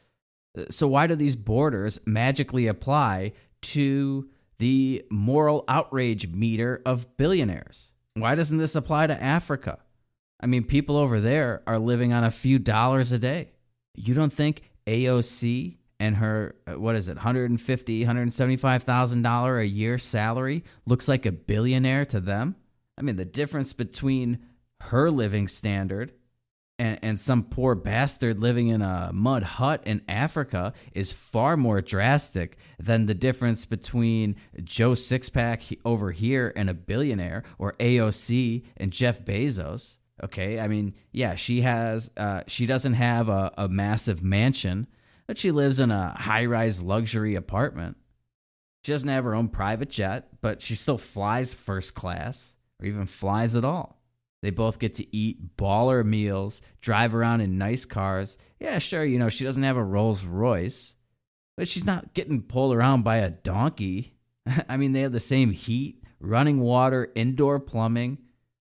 So, why do these borders magically apply to the moral outrage meter of billionaires? Why doesn't this apply to Africa? I mean, people over there are living on a few dollars a day. You don't think AOC and her uh, what is it 150 175000 dollar a year salary looks like a billionaire to them i mean the difference between her living standard and, and some poor bastard living in a mud hut in africa is far more drastic than the difference between joe sixpack over here and a billionaire or aoc and jeff bezos Okay, I mean, yeah, she has. Uh, she doesn't have a, a massive mansion, but she lives in a high-rise luxury apartment. She doesn't have her own private jet, but she still flies first class, or even flies at all. They both get to eat baller meals, drive around in nice cars. Yeah, sure, you know, she doesn't have a Rolls Royce, but she's not getting pulled around by a donkey. I mean, they have the same heat, running water, indoor plumbing.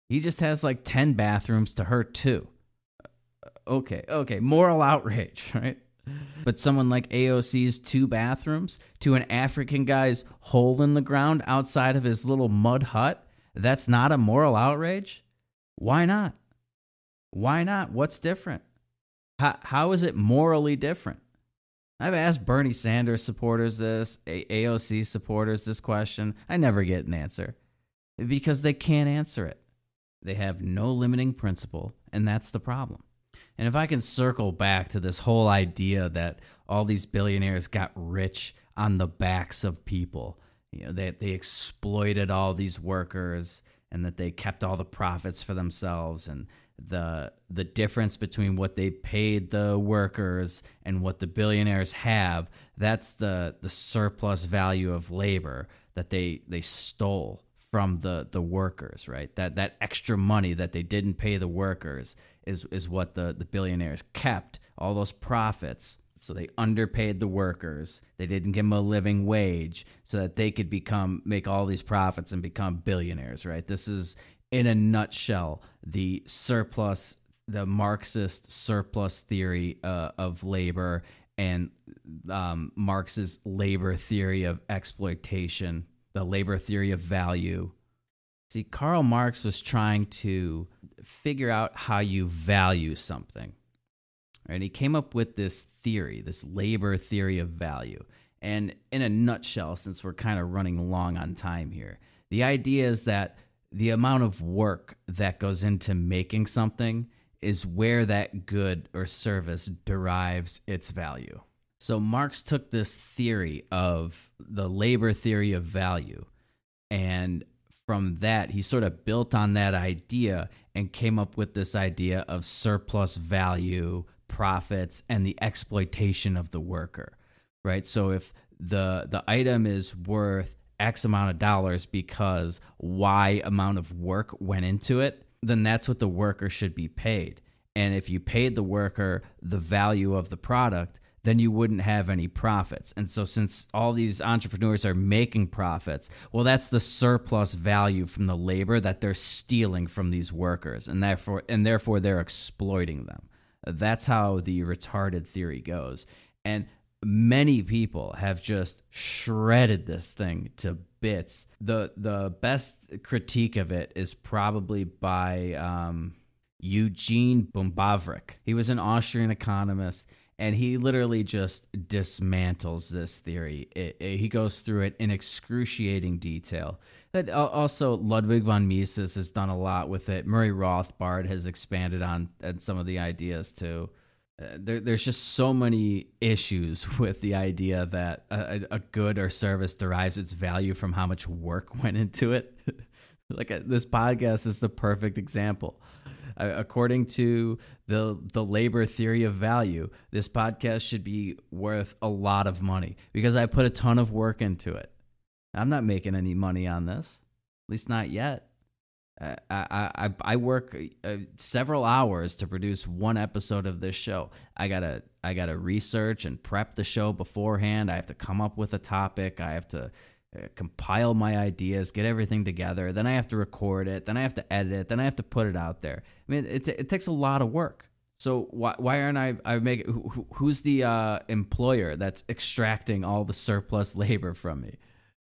He just has like 10 bathrooms to her, too. Uh, okay, okay. Moral outrage, right? But someone like AOC's two bathrooms to an African guy's hole in the ground outside of his little mud hut, that's not a moral outrage? Why not? Why not? What's different? How, how is it morally different? I've asked Bernie Sanders supporters this, AOC supporters this question. I never get an answer because they can't answer it. They have no limiting principle, and that's the problem. And if I can circle back to this whole idea that all these billionaires got rich on the backs of people, you know, they, they exploited all these workers and that they kept all the profits for themselves and the the difference between what they paid the workers and what the billionaires have that's the the surplus value of labor that they they stole from the the workers, right? That that extra money that they didn't pay the workers is is what the the billionaires kept all those profits. So they underpaid the workers. They didn't give them a living wage so that they could become make all these profits and become billionaires, right? This is in a nutshell the surplus the Marxist surplus theory uh, of labor and um, Marx's labor theory of exploitation the labor theory of value. See, Karl Marx was trying to figure out how you value something. Right? He came up with this theory, this labor theory of value. And in a nutshell, since we're kind of running long on time here, the idea is that the amount of work that goes into making something is where that good or service derives its value. So Marx took this theory of the labor theory of value and from that he sort of built on that idea and came up with this idea of surplus value, profits and the exploitation of the worker. Right? So if the the item is worth X amount of dollars because Y amount of work went into it, then that's what the worker should be paid. And if you paid the worker the value of the product, then you wouldn't have any profits. And so, since all these entrepreneurs are making profits, well, that's the surplus value from the labor that they're stealing from these workers, and therefore, and therefore, they're exploiting them. That's how the retarded theory goes. And many people have just shredded this thing to bits. the The best critique of it is probably by um, Eugene Böhm-Bawerk. He was an Austrian economist, and he literally just dismantles this theory. It, it, he goes through it in excruciating detail. But also, Ludwig von Mises has done a lot with it. Murray Rothbard has expanded on, some of the ideas too. Uh, there, there's just so many issues with the idea that a, a, good or service derives its value from how much work went into it. like a, uh, this podcast is the perfect example. According to the the labor theory of value, this podcast should be worth a lot of money because I put a ton of work into it. I'm not making any money on this, at least not yet. I, I, I work uh, several hours to produce one episode of this show. I gotta I gotta research and prep the show beforehand. I have to come up with a topic. I have to uh, compile my ideas, get everything together. Then I have to record it. Then I have to edit it. Then I have to put it out there. I mean, it it takes a lot of work. So why why aren't I I make who, who's the uh, employer that's extracting all the surplus labor from me?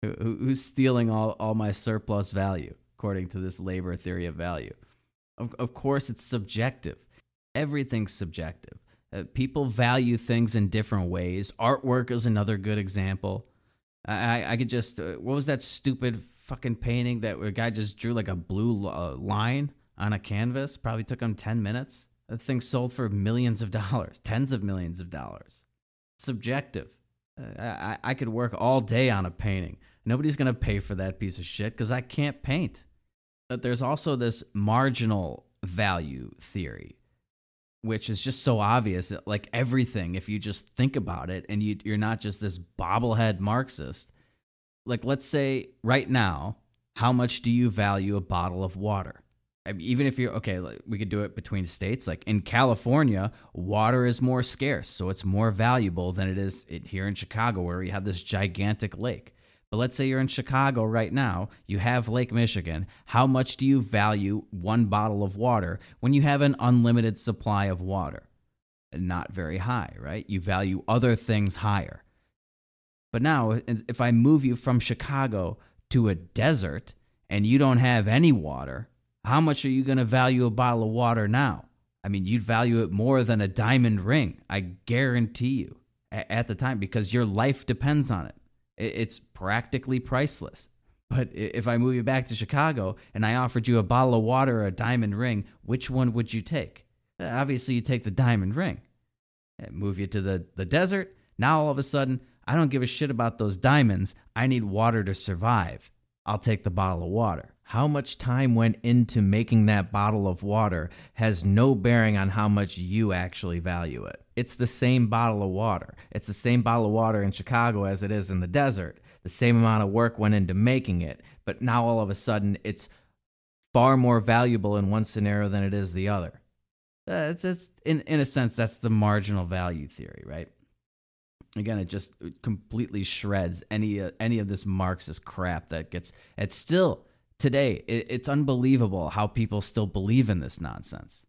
Who, who's stealing all all my surplus value? according to this labor theory of value. Of, of course, it's subjective. Everything's subjective. Uh, people value things in different ways. Artwork is another good example. I, I could just, uh, what was that stupid fucking painting that a guy just drew like a blue uh, line on a canvas? Probably took him 10 minutes. The thing sold for millions of dollars, tens of millions of dollars. Subjective. Uh, I, I could work all day on a painting. Nobody's going to pay for that piece of shit because I can't paint. But there's also this marginal value theory which is just so obvious that like everything if you just think about it and you, you're not just this bobblehead marxist. Like let's say right now how much do you value a bottle of water? I mean, even if you're okay we could do it between states like in california water is more scarce so it's more valuable than it is here in chicago where we have this gigantic lake but let's say you're in Chicago right now, you have Lake Michigan. How much do you value one bottle of water when you have an unlimited supply of water? Not very high, right? You value other things higher. But now, if I move you from Chicago to a desert and you don't have any water, how much are you going to value a bottle of water now? I mean, you'd value it more than a diamond ring, I guarantee you, at the time, because your life depends on it it's practically priceless. But if I move you back to Chicago and I offered you a bottle of water or a diamond ring, which one would you take? Uh, obviously, you take the diamond ring. Uh, move you to the, the desert. Now, all of a sudden, I don't give a shit about those diamonds. I need water to survive. I'll take the bottle of water. How much time went into making that bottle of water has no bearing on how much you actually value it. It's the same bottle of water. It's the same bottle of water in Chicago as it is in the desert. The same amount of work went into making it, but now all of a sudden it's far more valuable in one scenario than it is the other. Uh, it's, in in a sense that's the marginal value theory, right? Again, it just completely shreds any uh, any of this Marxist crap that gets. It's still today, it, it's unbelievable how people still believe in this nonsense.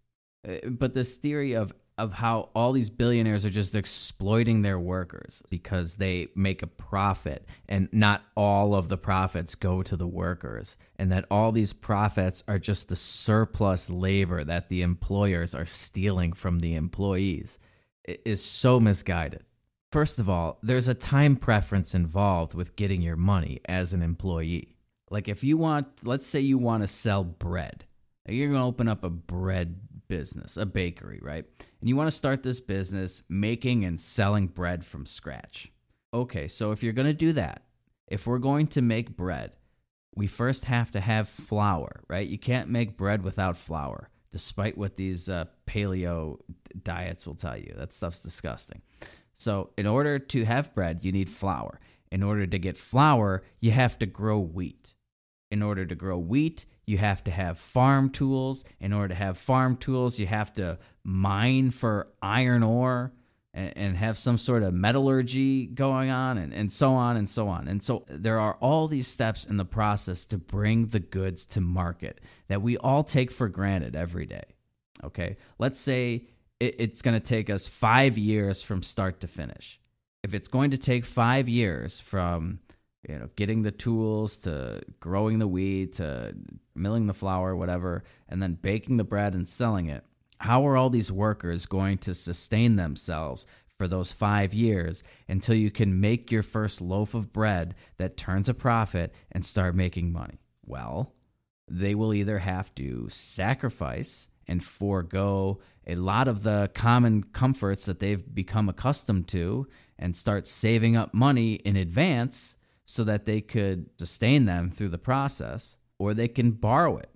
Uh, but this theory of of how all these billionaires are just exploiting their workers because they make a profit and not all of the profits go to the workers and that all these profits are just the surplus labor that the employers are stealing from the employees is so misguided. First of all, there's a time preference involved with getting your money as an employee. Like if you want, let's say you want to sell bread. You're going to open up a bread business, a bakery, right? And you want to start this business making and selling bread from scratch. Okay, so if you're going to do that, if we're going to make bread, we first have to have flour, right? You can't make bread without flour, despite what these uh, paleo diets will tell you. That stuff's disgusting. So, in order to have bread, you need flour. In order to get flour, you have to grow wheat. In order to grow wheat, you have to have farm tools. In order to have farm tools, you have to mine for iron ore and, and have some sort of metallurgy going on, and, and so on and so on. And so there are all these steps in the process to bring the goods to market that we all take for granted every day. Okay, let's say it, it's going to take us five years from start to finish. If it's going to take five years from you know getting the tools to growing the wheat to milling the flour whatever and then baking the bread and selling it. How are all these workers going to sustain themselves for those five years until you can make your first loaf of bread that turns a profit and start making money? Well they will either have to sacrifice and forego a lot of the common comforts that they've become accustomed to and start saving up money in advance so that they could sustain them through the process, or they can borrow it.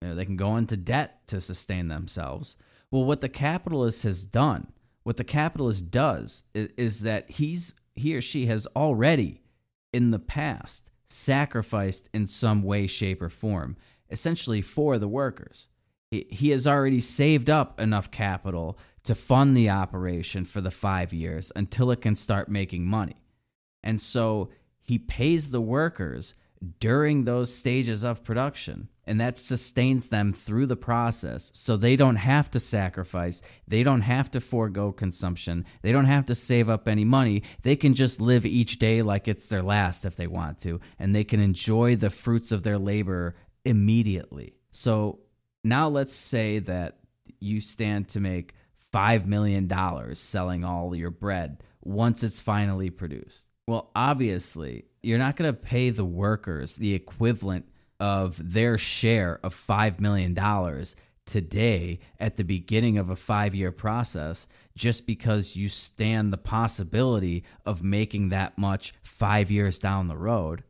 You know, they can go into debt to sustain themselves. Well, what the capitalist has done, what the capitalist does, is, is that he's he or she has already in the past sacrificed in some way, shape, or form, essentially for the workers he has already saved up enough capital to fund the operation for the five years until it can start making money. And so he pays the workers during those stages of production, and that sustains them through the process. So they don't have to sacrifice, they don't have to forego consumption, they don't have to save up any money. They can just live each day like it's their last if they want to, and they can enjoy the fruits of their labor immediately. So now let's say that you stand to make $5 million selling all your bread once it's finally produced. Well, obviously, you're not going to pay the workers the equivalent of their share of $5 million today at the beginning of a five year process just because you stand the possibility of making that much five years down the road.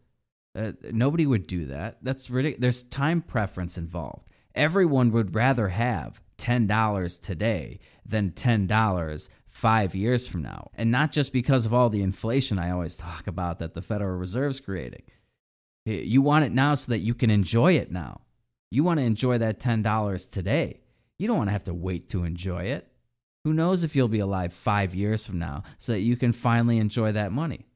Uh, nobody would do that. That's ridiculous. There's time preference involved everyone would rather have $10 today than $10 five years from now. And not just because of all the inflation I always talk about that the Federal Reserve's creating. You want it now so that you can enjoy it now. You want to enjoy that $10 today. You don't want to have to wait to enjoy it. Who knows if you'll be alive five years from now so that you can finally enjoy that money?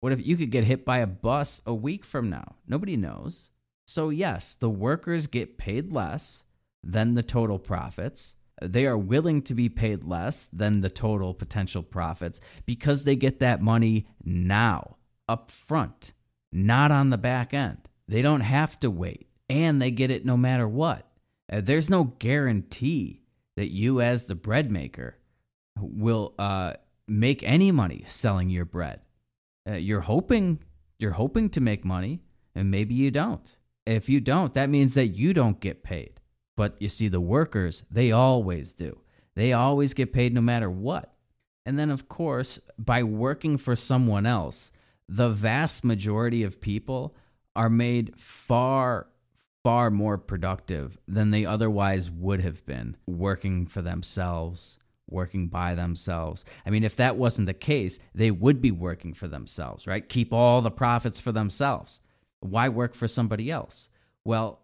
What if you could get hit by a bus a week from now? Nobody knows. So, yes, the workers get paid less than the total profits. They are willing to be paid less than the total potential profits because they get that money now, up front, not on the back end. They don't have to wait, and they get it no matter what. Uh, there's no guarantee that you, as the bread maker, will uh, make any money selling your bread. Uh, you're hoping you're hoping to make money, and maybe you don't. If you don't, that means that you don't get paid. But you see, the workers, they always do. They always get paid no matter what. And then, of course, by working for someone else, the vast majority of people are made far, far more productive than they otherwise would have been working for themselves, working by themselves. I mean, if that wasn't the case, they would be working for themselves, right? Keep all the profits for themselves. Why work for somebody else? Well,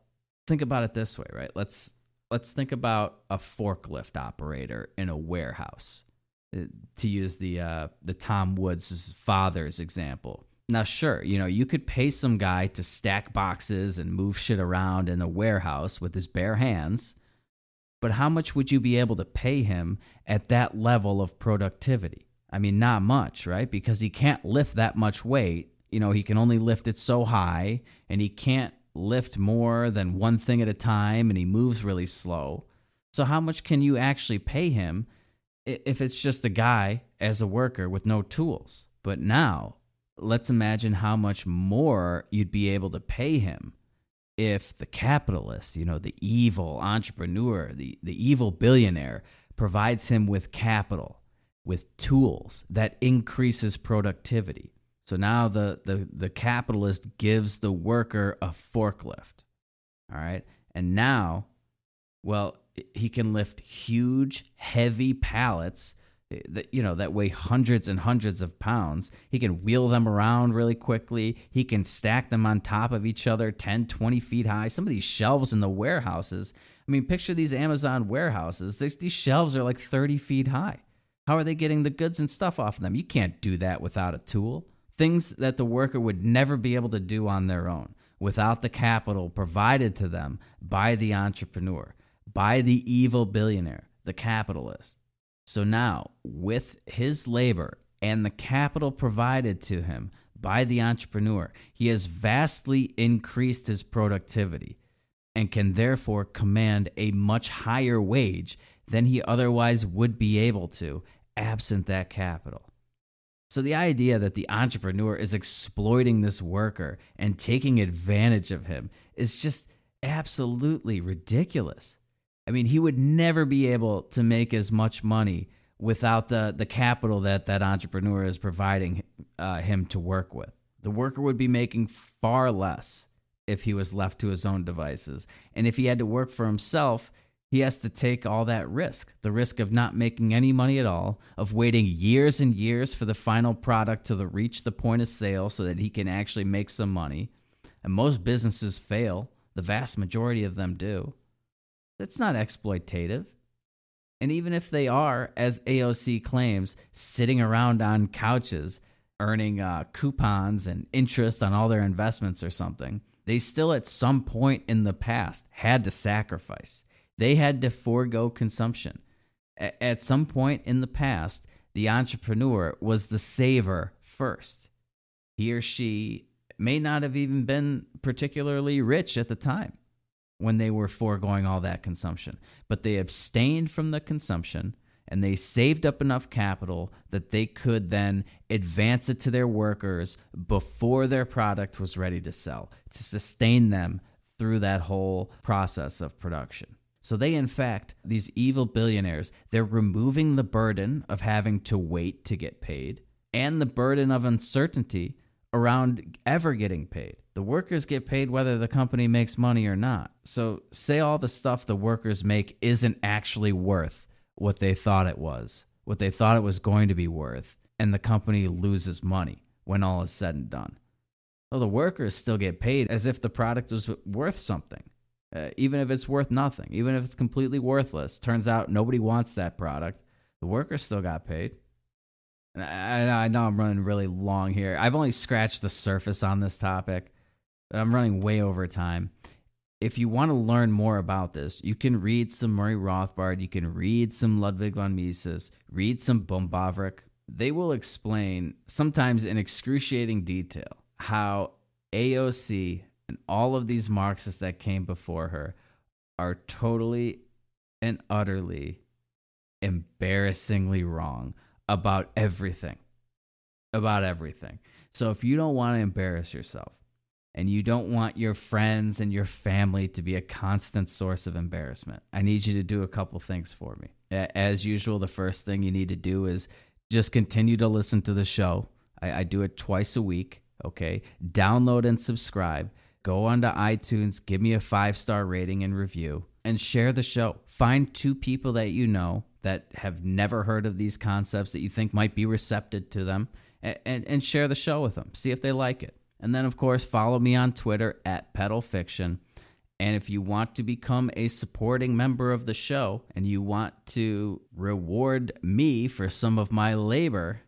think about it this way, right? Let's let's think about a forklift operator in a warehouse. Uh, to use the uh, the Tom Woods' father's example. Now, sure, you know you could pay some guy to stack boxes and move shit around in a warehouse with his bare hands, but how much would you be able to pay him at that level of productivity? I mean, not much, right? Because he can't lift that much weight. You know, he can only lift it so high, and he can't lift more than one thing at a time, and he moves really slow. So, how much can you actually pay him if it's just a guy as a worker with no tools? But now, let's imagine how much more you'd be able to pay him if the capitalist, you know, the evil entrepreneur, the, the evil billionaire, provides him with capital, with tools that increases productivity. So now the, the, the capitalist gives the worker a forklift. All right. And now, well, he can lift huge, heavy pallets eh, that you know that weigh hundreds and hundreds of pounds. He can wheel them around really quickly. He can stack them on top of each other 10 20 feet high. Some of these shelves in the warehouses i mean picture these amazon warehouses. These shelves are like 30 feet high. How are they getting the goods and stuff off of them? You can't do that without a tool things that the worker would never be able to do on their own without the capital provided to them by the entrepreneur by the evil billionaire the capitalist so now, with his labor and the capital provided to him by the entrepreneur, he has vastly increased his productivity and can therefore command a much higher wage than he otherwise would be able to absent that capital. So the idea that the entrepreneur is exploiting this worker and taking advantage of him is just absolutely ridiculous. I mean, he would never be able to make as much money without the the capital that that entrepreneur is providing uh, him to work with. The worker would be making far less if he was left to his own devices, and if he had to work for himself, he has to take all that risk the risk of not making any money at all, of waiting years and years for the final product to the, reach the point of sale so that he can actually make some money. And most businesses fail, the vast majority of them do. That's not exploitative. And even if they are, as AOC claims, sitting around on couches earning uh, coupons and interest on all their investments or something, they still at some point in the past had to sacrifice. They had to forego consumption. A- at some point in the past, the entrepreneur was the saver first. He or she may not have even been particularly rich at the time when they were foregoing all that consumption. But they abstained from the consumption and they saved up enough capital that they could then advance it to their workers before their product was ready to sell to sustain them through that whole process of production. So they, in fact, these evil billionaires, they're removing the burden of having to wait to get paid and the burden of uncertainty around ever getting paid. The workers get paid whether the company makes money or not. So, say all the stuff the workers make isn't actually worth what they thought it was, what they thought it was going to be worth, and the company loses money when all is said and done. Well, the workers still get paid as if the product was worth something, uh, even if it's worth nothing, even if it's completely worthless. Turns out nobody wants that product. The workers still got paid. I, I know I'm running really long here. I've only scratched the surface on this topic, but I'm running way over time. If you want to learn more about this, you can read some Murray Rothbard, you can read some Ludwig von Mises, read some Böhm-Bawerk. They will explain, sometimes in excruciating detail, how AOC and all of these Marxists that came before her are totally and utterly embarrassingly wrong about everything. About everything. So if you don't want to embarrass yourself and you don't want your friends and your family to be a constant source of embarrassment, I need you to do a couple things for me. As usual, the first thing you need to do is just continue to listen to the show. I, I do it twice a week. Okay. Download and subscribe. Go onto iTunes, give me a five star rating and review, and share the show. Find two people that you know that have never heard of these concepts that you think might be receptive to them and, and, and share the show with them. See if they like it. And then, of course, follow me on Twitter at Pedal Fiction. And if you want to become a supporting member of the show and you want to reward me for some of my labor,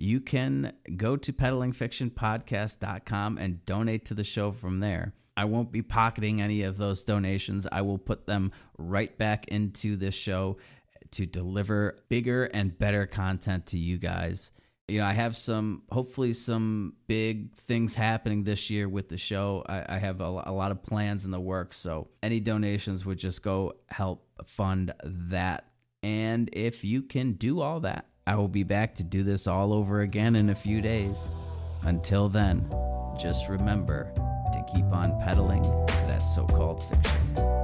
you can go to peddlingfictionpodcast.com and donate to the show from there. I won't be pocketing any of those donations. I will put them right back into this show to deliver bigger and better content to you guys. You know, I have some, hopefully, some big things happening this year with the show. I, I have a, a lot of plans in the works. So, any donations would just go help fund that. And if you can do all that, I will be back to do this all over again in a few days. Until then, just remember to keep on peddling that so called fiction.